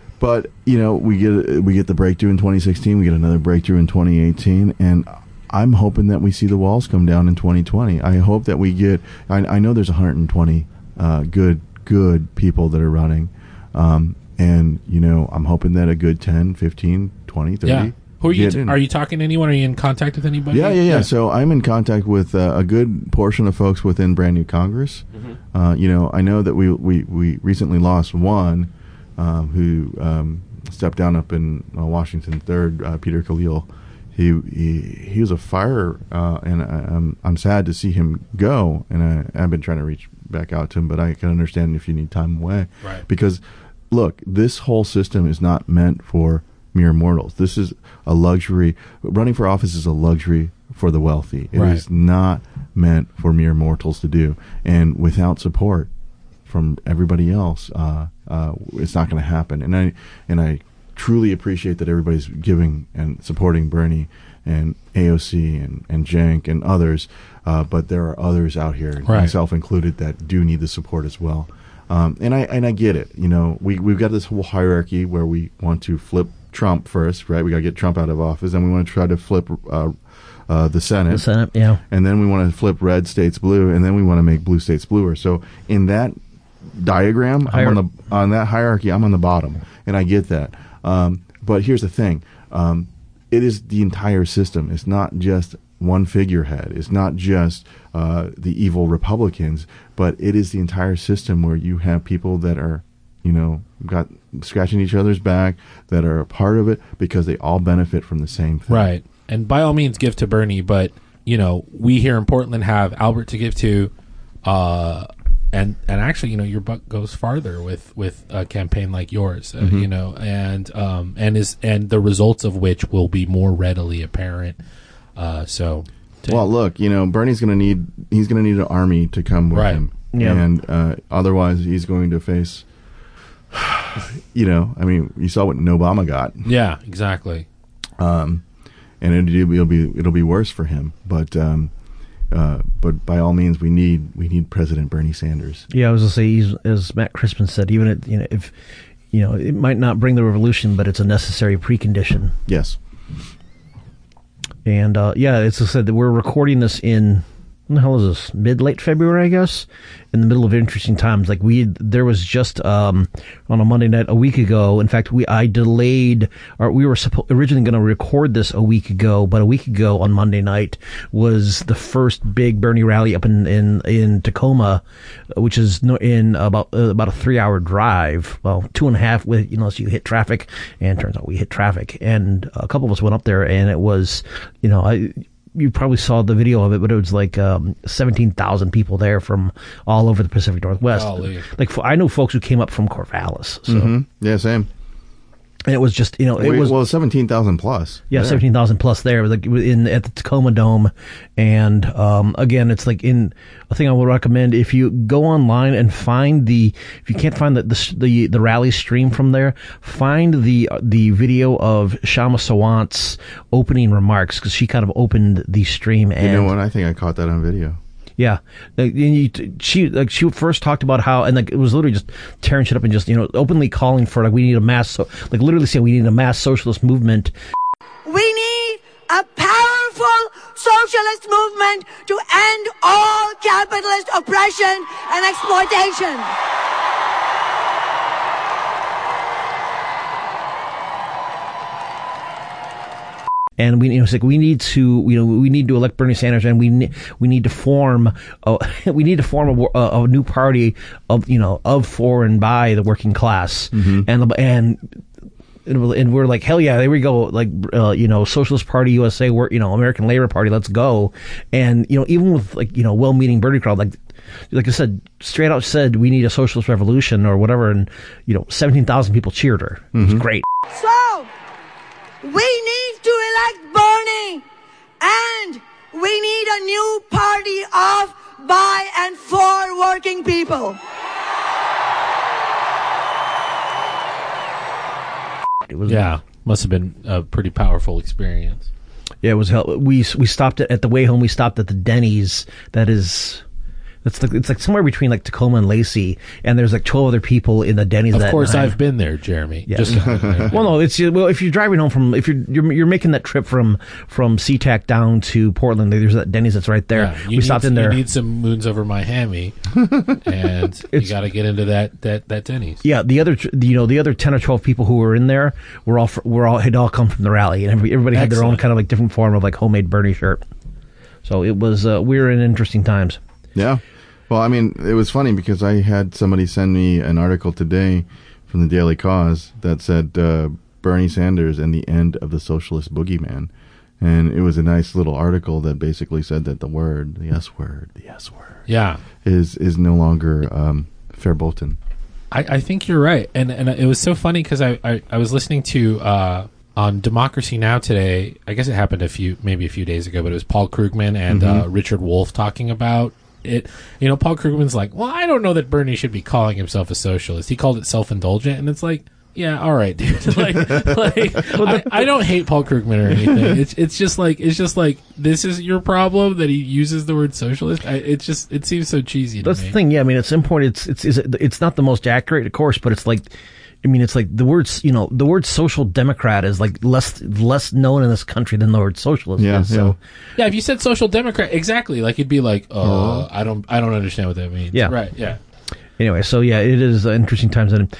but you know, we get we get the breakthrough in 2016. We get another breakthrough in 2018, and I'm hoping that we see the walls come down in 2020. I hope that we get. I, I know there's 120 uh, good good people that are running, um, and you know, I'm hoping that a good 10, 15, 20, 30. Yeah. Who are you? T- are you talking to anyone? Are you in contact with anybody? Yeah, yeah, yeah, So I'm in contact with uh, a good portion of folks within Brand New Congress. Mm-hmm. Uh, you know, I know that we we, we recently lost one um, who um, stepped down up in uh, Washington Third, uh, Peter Khalil. He, he he was a fire, uh, and I, I'm I'm sad to see him go. And I, I've been trying to reach back out to him, but I can understand if you need time away, Right. Because look, this whole system is not meant for mere mortals. This is a luxury. Running for office is a luxury for the wealthy. It is Right. not meant for mere mortals to do. And without support from everybody else, uh, uh, it's not going to happen. And I and I truly appreciate that everybody's giving and supporting Bernie and AOC and and Cenk and others. Uh, but there are others out here, Right. myself included, that do need the support as well. Um, and I and I get it. You know, we we've got this whole hierarchy where we want to flip Trump first, right? We got to get Trump out of office, and we want to try to flip uh, uh, the Senate, the Senate, yeah. and then we want to flip red states blue, and then we want to make blue states bluer. So in that diagram, I'm on the on that hierarchy, I'm on the bottom, and I get that. Um, but here's the thing: um, it is the entire system. It's not just one figurehead. It's not just uh, the evil Republicans, but it is the entire system where you have people that are, you know, got scratching each other's back that are a part of it because they all benefit from the same thing. Right. And by all means, give to Bernie, but you know, we here in Portland have Albert to give to, uh, and and actually, you know, your buck goes farther with with a campaign like yours, uh, Mm-hmm. you know, and um and is and the results of which will be more readily apparent. Uh, so, to- Well, look, you know, Bernie's going to need he's going to need an army to come with Right. him, Yeah. and uh, otherwise he's going to face. You know, I mean, you saw what Obama got, yeah, exactly. um, and it, it'll be it'll be worse for him. But um, uh, but by all means, we need we need President Bernie Sanders. Yeah, I was gonna say, as Matt Crispin said, even at, you know if you know it might not bring the revolution, but it's a necessary precondition. Yes, And uh, yeah, it's said that we're recording this in when the hell is this? Mid late February, I guess. In the middle of interesting times, like we there was just um, on a Monday night a week ago. In fact, we I delayed, or we were suppo- originally going to record this a week ago, but a week ago on Monday night was the first big Bernie rally up in in in Tacoma, which is in about uh, about a three hour drive. Well, two and a half with you know, so you hit traffic, and turns out we hit traffic, and a couple of us went up there, and it was you know I you probably saw the video of it, but it was like um, seventeen thousand people there from all over the Pacific Northwest. Golly. Like I know folks who came up from Corvallis. So hmm yeah, same. And it was just you know it Wait, was well, seventeen thousand plus. Yeah, there. seventeen thousand plus there, like in at the Tacoma Dome, and um, again, it's like in a thing I would recommend if you go online and find the if you can't find the the the, the rally stream from there, find the the video of Kshama Sawant's opening remarks because she kind of opened the stream and You know what? I think I caught that on video. Yeah, like, you, she like she first talked about how and like it was literally just tearing shit up and just you know openly calling for like we need a mass so, like literally saying we need a mass socialist movement We need a powerful socialist movement to end all capitalist oppression and exploitation. And we you know it's like we need to you know we need to elect Bernie Sanders and we ne- we need to form a, we need to form a, a, a new party of you know of for and by the working class. And the- and and we're like hell yeah there we go. Like uh, you know Socialist Party USA we're you know American Labor Party let's go. And you know even with like you know well-meaning Bernie crowd like like I said straight out said we need a socialist revolution or whatever. And you know 17,000 people cheered her. It was great. So, we need to elect Bernie, and we need a new party of, by, and for working people. it was Yeah, must have been a pretty powerful experience. Yeah, it was hell. We we stopped at, at the way home. We stopped at the Denny's. That is, that's like it's like somewhere between like Tacoma and Lacey. And there's like twelve other people in the Denny's. Of course, night. I've been there, Jeremy. Just Well, no, it's well if you're driving home from if you're you're, you're making that trip from from SeaTac down to Portland. There's that Denny's that's right there. Yeah, we you stopped need, in there. You need some moons over my hammy, and you got to get into that that that Denny's. yeah, the other, you know, the other ten or twelve people who were in there were all were all had all come from the rally, and everybody, everybody had their own kind of like different form of like homemade Bernie shirt. So it was uh, we were in interesting times. Yeah. Well, I mean, it was funny because I had somebody send me an article today from the Daily Kos that said uh, Bernie Sanders and the end of the socialist boogeyman. And it was a nice little article that basically said that the word, the S word, the S word, Yeah, is is no longer um, verboten. I, I think you're right, and and it was so funny because I, I I was listening to uh, on Democracy Now today. I guess it happened a few maybe a few days ago, but it was Paul Krugman and uh, Richard Wolff talking about it. You know, Paul Krugman's like, well, I don't know that Bernie should be calling himself a socialist. He called it self indulgent, and it's like. Yeah, all right, dude. like, like I, I don't hate Paul Krugman or anything. It's it's just like it's just like this is your problem that he uses the word socialist. I, it just it seems so cheesy to That's me. the thing. Yeah, I mean, at some point, it's it's, it's not the most accurate, of course, but it's like, I mean, it's like the words. You know, the word social democrat is like less less known in this country than the word socialist. Yeah, is, so. Yeah, if you said social democrat, exactly, like you'd be like, "Oh, I don't, I don't understand what that means." Yeah. right. Yeah. Anyway, so yeah, it is uh, interesting times. And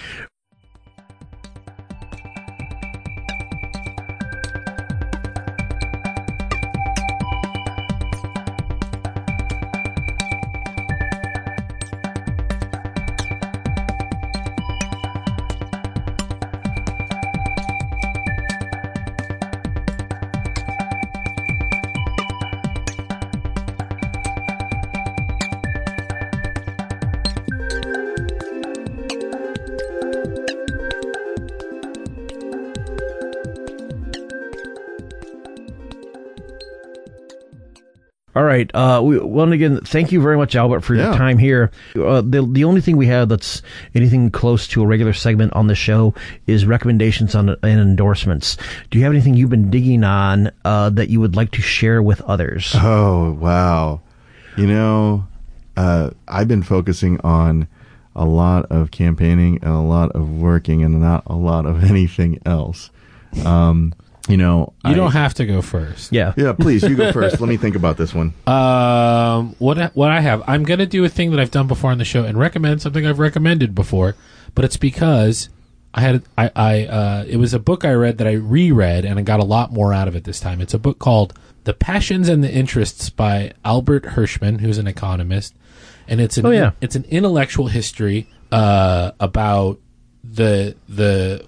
right. Uh, we, well, again, thank you very much, Albert, for your Yeah. time here. Uh, the the only thing we have that's anything close to a regular segment on the show is recommendations on and endorsements. Do you have anything you've been digging on uh, that you would like to share with others? Oh wow! You know, uh, I've been focusing on a lot of campaigning and a lot of working and not a lot of anything else. Um, you know, You I- don't have to go first. Yeah. Yeah, please, you go first. Let me think about this one. Um, what I- what I have, I'm gonna do a thing that I've done before on the show and recommend something I've recommended before, but it's because I had I I uh, it was a book I read that I reread and I got a lot more out of it this time. It's a book called The Passions and the Interests by Albert Hirschman, who's an economist, and it's an Oh, yeah. it's an intellectual history uh, about the the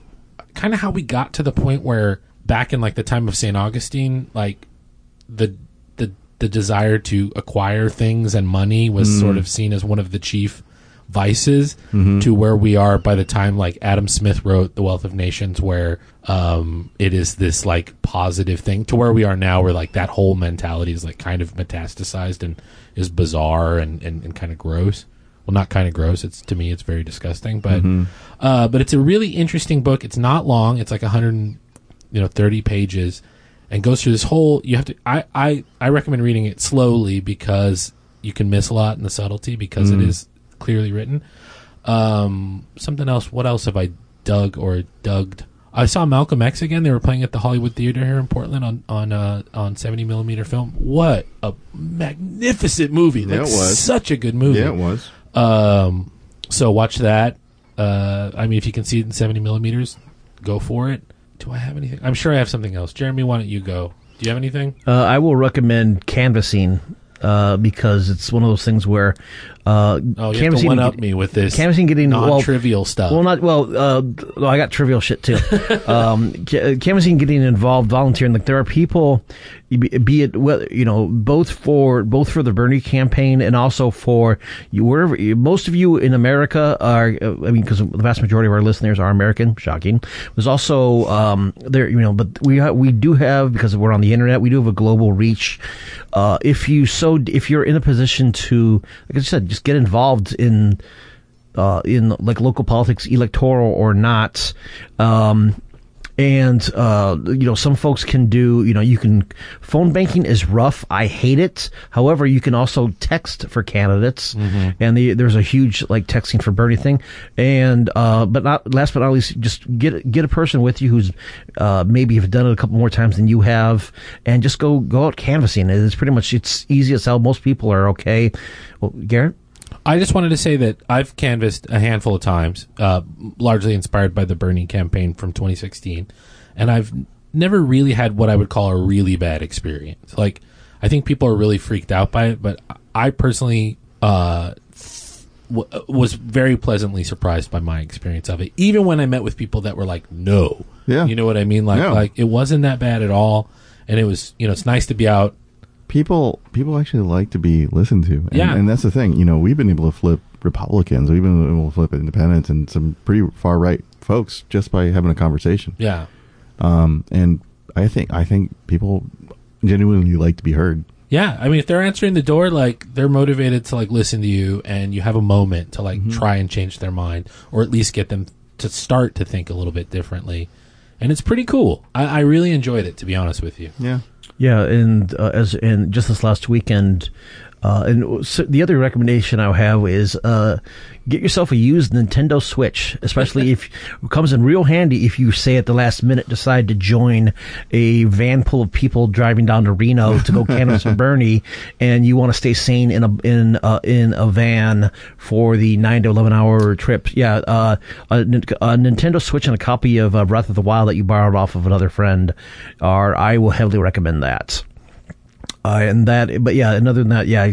kind of how we got to the point where back in like the time of St. Augustine, like the the the desire to acquire things and money was sort of seen as one of the chief vices to where we are by the time like Adam Smith wrote The Wealth of Nations, where um, it is this like positive thing to where we are now, where like that whole mentality is like kind of metastasized and is bizarre and, and, and kind of gross. Well, not kind of gross. It's to me, it's very disgusting. But uh, but it's a really interesting book. It's not long. It's like 100, and, you know, 30 pages, and goes through this whole. You have to. I I I recommend reading it slowly because you can miss a lot in the subtlety because it is clearly written. Um, something else. What else have I dug or dugged? I saw Malcolm X again. They were playing at the Hollywood Theater here in Portland on on uh, on seventy millimeter film. What a magnificent movie! Yeah, Like, it was. such a good movie. Yeah, it was. Um, so watch that. Uh, I mean, if you can see it in 70 millimeters, go for it. Do I have anything? I'm sure I have something else. Jeremy, why don't you go? Do you have anything? Uh, I will recommend canvassing uh, because it's one of those things where uh, Oh, you have to canvassing one up me with this canvassing getting well, non-trivial stuff. Well, not well. Uh, well, I got trivial shit too. um, canvassing, getting involved, volunteering. Like there are people, be it you know both for both for the Bernie campaign and also for you wherever. Most of you in America are. uh, I mean, because the vast majority of our listeners are American. Shocking. There's also um, there. You know, but we ha- we do have because we're on the internet. We do have a global reach. Uh, if you so if you're in a position to, like I said, just get involved in uh, in like local politics, electoral or not. Um, and uh, you know, some folks can do. You know, you can phone banking is rough. I hate it. However, you can also text for candidates, and the, there's a huge like texting for Bernie thing. And uh, but not last but not least, just get get a person with you who's uh, maybe have done it a couple more times than you have, and just go go out canvassing. It's pretty much it's easy as hell. Most people are okay. Well, Garrett. I just wanted to say that I've canvassed a handful of times, uh, largely inspired by the Bernie campaign from 2016, and I've never really had what I would call a really bad experience. Like, I think people are really freaked out by it, but I personally uh, w- was very pleasantly surprised by my experience of it. Even when I met with people that were like, "No," Yeah. you know what I mean? Like, Yeah. like it wasn't that bad at all, and it was, you know, it's nice to be out. People people actually like to be listened to. And, Yeah. and that's the thing. You know we've been able to flip republicans. We've been able to flip independents and some pretty far right folks just by having a conversation. Yeah, um, and i think i think people genuinely like to be heard. Yeah, I mean, if they're answering the door, like they're motivated to like listen to you, and you have a moment to like try and change their mind, or at least get them to start to think a little bit differently, and it's pretty cool. I, I really enjoyed it, to be honest with you. yeah Yeah, and uh, as and just this last weekend, uh, and so the other recommendation I have is uh, get yourself a used Nintendo Switch, especially if it comes in real handy if you say at the last minute decide to join a van full of people driving down to Reno to go canvass for Bernie, and you want to stay sane in a in uh, in a van for the nine to eleven hour trip. Yeah, uh, a, a Nintendo Switch and a copy of uh, Breath of the Wild that you borrowed off of another friend are I will heavily recommend that. Uh, and that, but yeah, and other than that, yeah,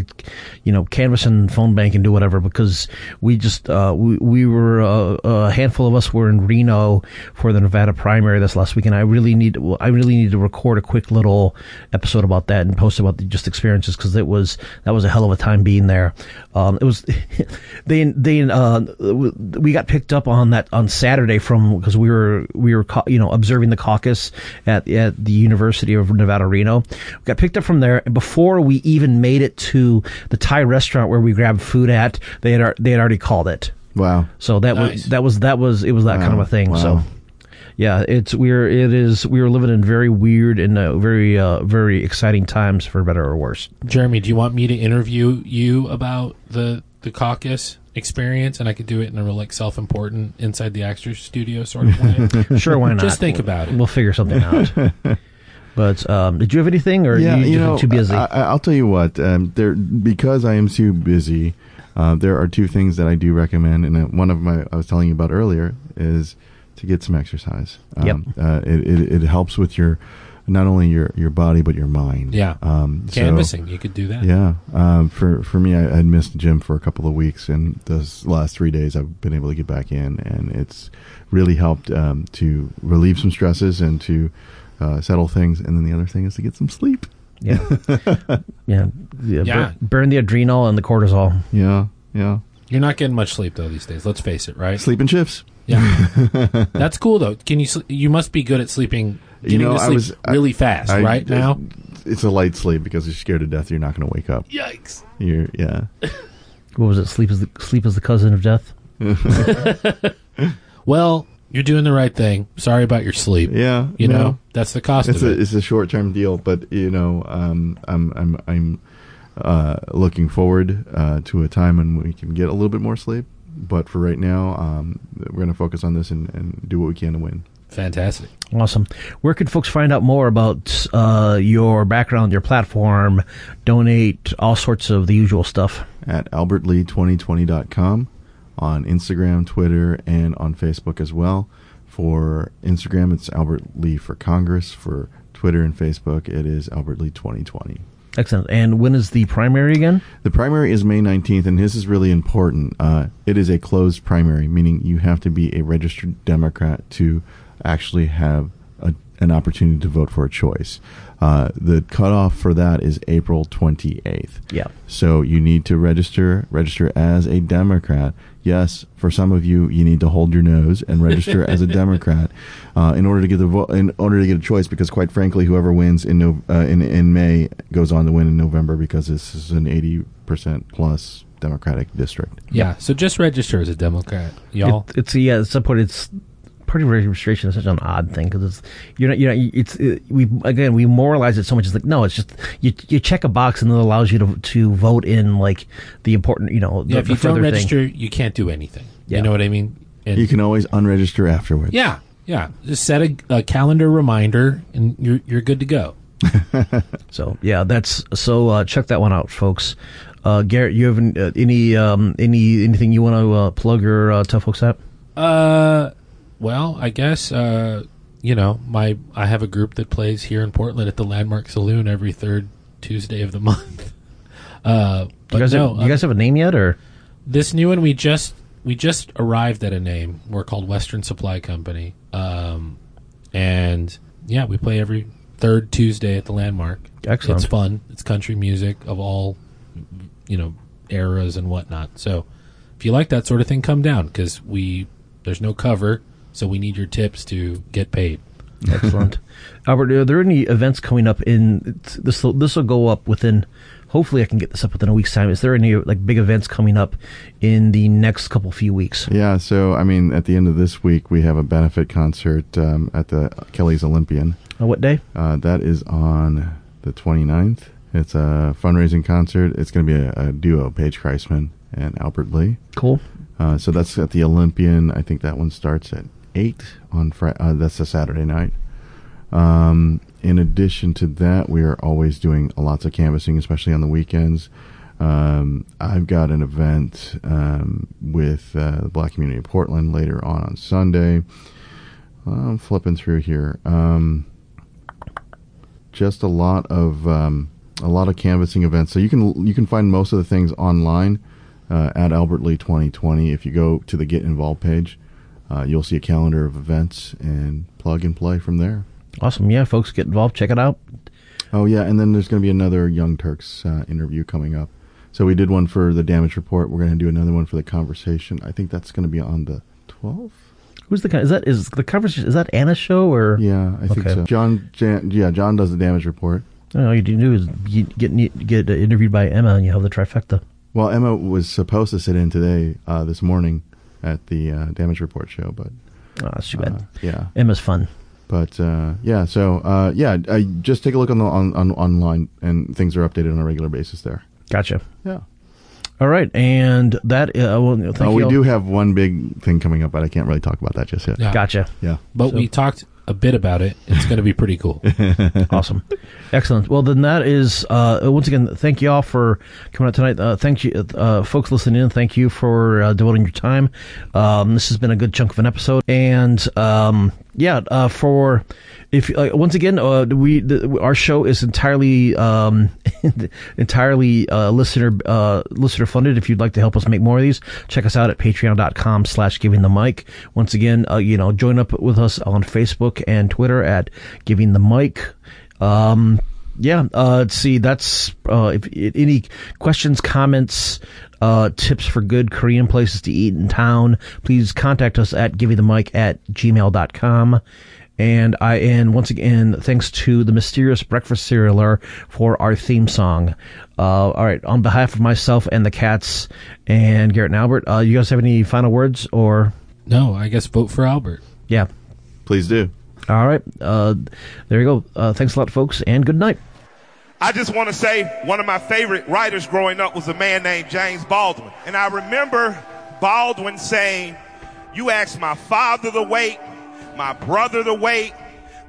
you know, canvas and phone bank and do whatever because we just, uh, we, we were, uh, a handful of us were in Reno for the Nevada primary this last week. And I really need, I really need to record a quick little episode about that and post about the just experiences because it was, that was a hell of a time being there. Um, it was, they, they, uh, we got picked up on that on Saturday from, because we were, we were, you know, observing the caucus at, at the University of Nevada, Reno. We got picked up from there and before we even made it to the Thai restaurant where we grabbed food at. They had, they had already called it. wow So that Nice. was, that was, that was, it was that kind of a thing. Wow. So. Yeah, it's we're it is we were living in very weird and uh, very uh, very exciting times for better or worse. Jeremy, do you want me to interview you about the the caucus experience, and I could do it in a real like self important inside the actors studio sort of way? Sure, why not? Just think about it. We'll figure something out. but um, did you have anything, or yeah, you, you just know, too busy? I, I- I'll tell you what. Um, there, because I am too busy. Uh, there are two things that I do recommend, and uh, one of my I was telling you about earlier is to get some exercise. Um, Yep. Uh, it, it it helps with your not only your your body but your mind. Yeah. Um, so- Canvassing, you could do that. yeah. Um, for for me, I had missed the gym for a couple of weeks, and those last three days, I've been able to get back in, and it's really helped um, to relieve some stresses and to uh, settle things. And then the other thing is to get some sleep. yeah, yeah, yeah. Yeah. bur- burn the adrenal and the cortisol. Yeah, yeah. You're not getting much sleep though these days. Let's face it, right? Sleeping shifts. Yeah, that's cool though. Can you? sl- You must be good at sleeping. Getting know, to I sleep was- I- really fast, I- right now. It's a light sleep because you're scared to death. You're not going to wake up. Yikes! You're yeah. What was it? Sleep is the sleep is the cousin of death. Well, you're doing the right thing. Sorry about your sleep. Yeah, You no. know that's the cost it's of a it. it's a short term deal, but you know, um, I'm I'm I'm uh, looking forward uh, to a time when we can get a little bit more sleep. But for right now, um, we're going to focus on this and, and do what we can to win. Fantastic. Awesome. Where can folks find out more about uh, your background, your platform, donate, all sorts of the usual stuff? At albertlee2020.com on Instagram, Twitter, and on Facebook as well. For Instagram, it's Albert Lee for Congress. For Twitter and Facebook, it is Albert Lee 2020. Excellent. And when is the primary again? The primary is May 19th, and this is really important. Uh, it is a closed primary, meaning you have to be a registered Democrat to actually have a, an opportunity to vote for a choice. Uh, the cutoff for that is April 28th. Yeah. So you need to register, register as a Democrat. Yes, for some of you, you need to hold your nose and register as a Democrat uh, in order to get the vo- in order to get a choice. Because quite frankly, whoever wins in no- uh, in in May goes on to win in November because this is an eighty percent plus Democratic district. Yeah. So just register as a Democrat, y'all. It, it's yeah. At some point, it's party registration is such an odd thing because it's you know you know it's it, we again we moralize it so much. It's like no, it's just you you check a box and it allows you to to vote in like the important you know the, yeah. If the you don't further thing. register, you can't do anything. Yeah. You know what I mean? And You can always unregister afterwards. Yeah. Yeah. Just set a, a calendar reminder, and you're you're good to go. So yeah, that's so uh, check that one out, folks. Uh, Garrett, you have an- uh, any um, any anything you want to uh, plug or uh, tell folks at? Uh, well, I guess uh, you know, my I have a group that plays here in Portland at the Landmark Saloon every third Tuesday of the month. Uh, but You guys, no, have, you guys have a name yet, or this new one we just we just arrived at a name. We're called Western Supply Company. Um, and yeah, we play every third Tuesday at the Landmark. Excellent. It's fun. It's country music of all you know eras and whatnot. So if you like that sort of thing, come down because we there's no cover, so we need your tips to get paid. Excellent, Albert. Are there any events coming up in this? This will go up within. Hopefully, I can get this up within a week's time. Is there any like big events coming up in the next couple few weeks? Yeah, so I mean, at the end of this week, we have a benefit concert um, at the Kelly's Olympian. Uh, what day? Uh, that is on the 29th. It's a fundraising concert. It's going to be a, a duo, Paige Kreisman and Albert Lee. Cool. Uh, so that's at the Olympian. I think that one starts at 8 on Friday. Uh, that's a Saturday night. Um, in addition to that, we are always doing lots of canvassing, especially on the weekends. Um, I've got an event um, with uh, the Black Community of Portland later on on Sunday. I'm flipping through here. Um, just a lot of um, a lot of canvassing events. So you can you can find most of the things online uh, at Albert Lee 2020. If you go to the Get Involved page, uh, you'll see a calendar of events and plug and play from there. Awesome. Yeah, folks, get involved. Check it out. Oh yeah, and then there's going to be another Young Turks uh, interview coming up. So we did one for the damage report. We're going to do another one for the conversation. I think that's going to be on the 12th. Who's the guy? Is that is the conversation? Is that Anna's show or? Yeah, I think Okay. so. John, Jan, yeah, John does the damage report. No, all you do is get get interviewed by Emma, and you have the trifecta. Well, Emma was supposed to sit in today, uh, this morning, at the uh, damage report show, but Oh, that's too bad. uh, yeah, Emma's fun. but uh, yeah. So uh, yeah, I, just take a look on the on, on online, and things are updated on a regular basis there. Gotcha. Yeah. All right, and that uh, well, thank Oh, we all. do have one big thing coming up, but I can't really talk about that just yet. Yeah. Gotcha. Yeah. But So- we talked a bit about it. It's going to be pretty cool. awesome, excellent. Well, then that is uh, once again. Thank you all for coming out tonight. Uh, thank you, uh, folks listening in. Thank you for uh, devoting your time. Um, this has been a good chunk of an episode, and um, yeah, uh, for if uh, once again uh, we the, our show is entirely um, entirely uh, listener uh, listener funded. If you'd like to help us make more of these, check us out at patreon.com slash giving the mic. Once again, uh, you know, join up with us on Facebook and Twitter at giving the mic. Um, yeah, uh, let's see. That's uh, if, if any questions, comments, uh, tips for good Korean places to eat in town, please contact us at givethemic at gmail.com. And I and once again, thanks to the mysterious breakfast cerealer for our theme song. Uh, all right, on behalf of myself and the cats and Garrett and Albert, uh, you guys have any final words or No, I guess vote for Albert. yeah? Please do. All right, uh, there you go. Uh, thanks a lot, folks, and good night. I just want to say one of my favorite writers growing up was a man named James Baldwin. And I remember Baldwin saying, You ask my father to wait, my brother to wait,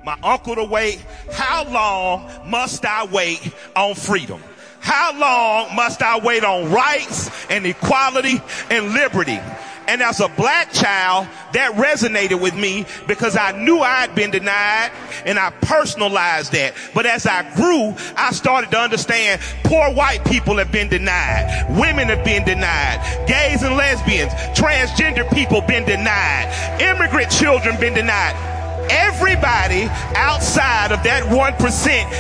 my uncle to wait. How long must I wait on freedom? How long must I wait on rights and equality and liberty? And as a black child, that resonated with me because I knew I'd been denied and I personalized that. But as I grew, I started to understand poor white people have been denied. Women have been denied. Gays and lesbians, transgender people been denied. Immigrant children been denied. Everybody outside of that 1%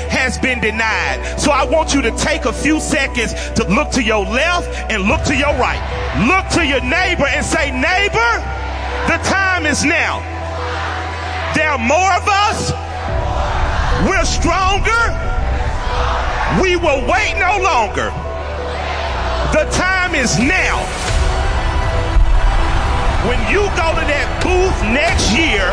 has been denied. So I want you to take a few seconds to look to your left and look to your right. Look to your neighbor and say, neighbor, the time is now. There are more of us. We're stronger. We will wait no longer. The time is now. When you go to that booth next year,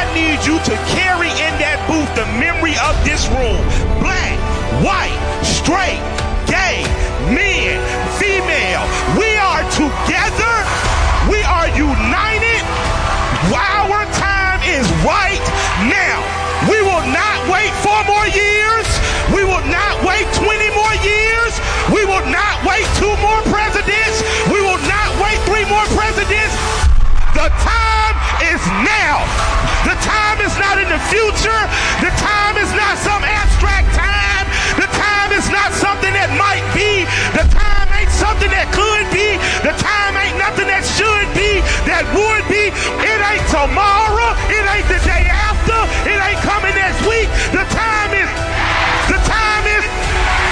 I need you to carry in that booth the memory of this room. Black, white, straight, gay, men, female. We are together. We are united. Our time is right now. We will not wait four more years. We will not wait 20 more years. We will not wait two more presidents. We will not wait three more presidents. The time is now. The time is not in the future. The time is not some abstract time. The time is not something that might be. The time ain't something that could be. The time ain't nothing that should be, that would be. It ain't tomorrow. It ain't the day after. It ain't coming next week. The time is. The time is.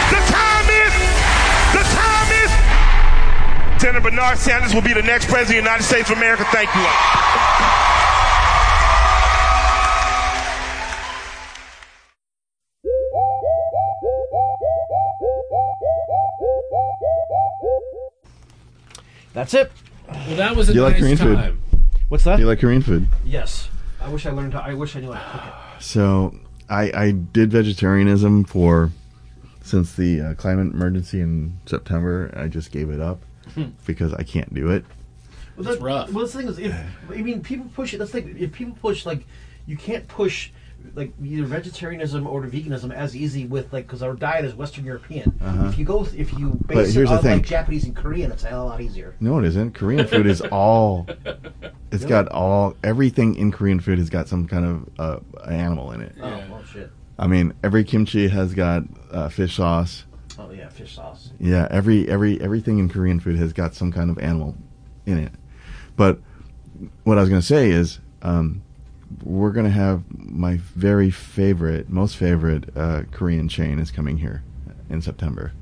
The time is. The time is. Senator Bernard Sanders will be the next president of the United States of America. Thank you. That's it. Well, that was a You like nice Korean food? time. What's that? Do you like Korean food? yes. I wish I learned how. I wish I knew how to cook it. So I, I did vegetarianism for since the uh, climate emergency in September. I just gave it up because I can't do it. Well, That's the- rough. Well, the thing is, if I mean, people push it. That's like. If people push like, you can't push like either vegetarianism or veganism as easy with like because our diet is Western European. If you go, if you base But it here's the on thing. like Japanese and Korean, it's a hell of a lot easier. No, it isn't. Korean food is all. It's got all everything in Korean food has got some kind of uh, animal in it. Oh, Yeah. well, shit. I mean, every kimchi has got uh, fish sauce. Oh yeah, fish sauce. Yeah, every every everything in Korean food has got some kind of animal in it. But what I was going to say is, um, we're going to have my very favorite, most favorite uh, Korean chain is coming here in September.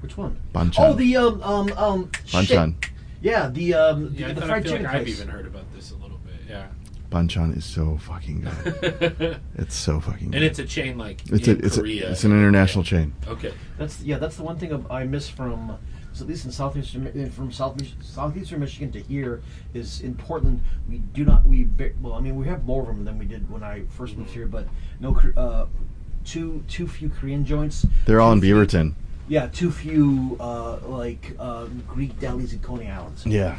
Which one? Bonchon. Oh, the um um um. Bonchon. Shit. Yeah, the um Yeah, the, the fried chicken like I've even heard about this a little bit. Yeah, Bonchon is so fucking good. it's so fucking good. and it's a chain like it's in a, it's, a, Korea. it's an international chain. Okay. That's yeah. That's the one thing I miss from, at least in southeastern from south southeastern Michigan to here is in Portland. We do not we well. I mean, we have more of them than we did when I first moved here, but no. Kor- Uh, too too few Korean joints. They're all in Beaverton. Yeah, too few uh, like uh, Greek delis in Coney Islands. Yeah,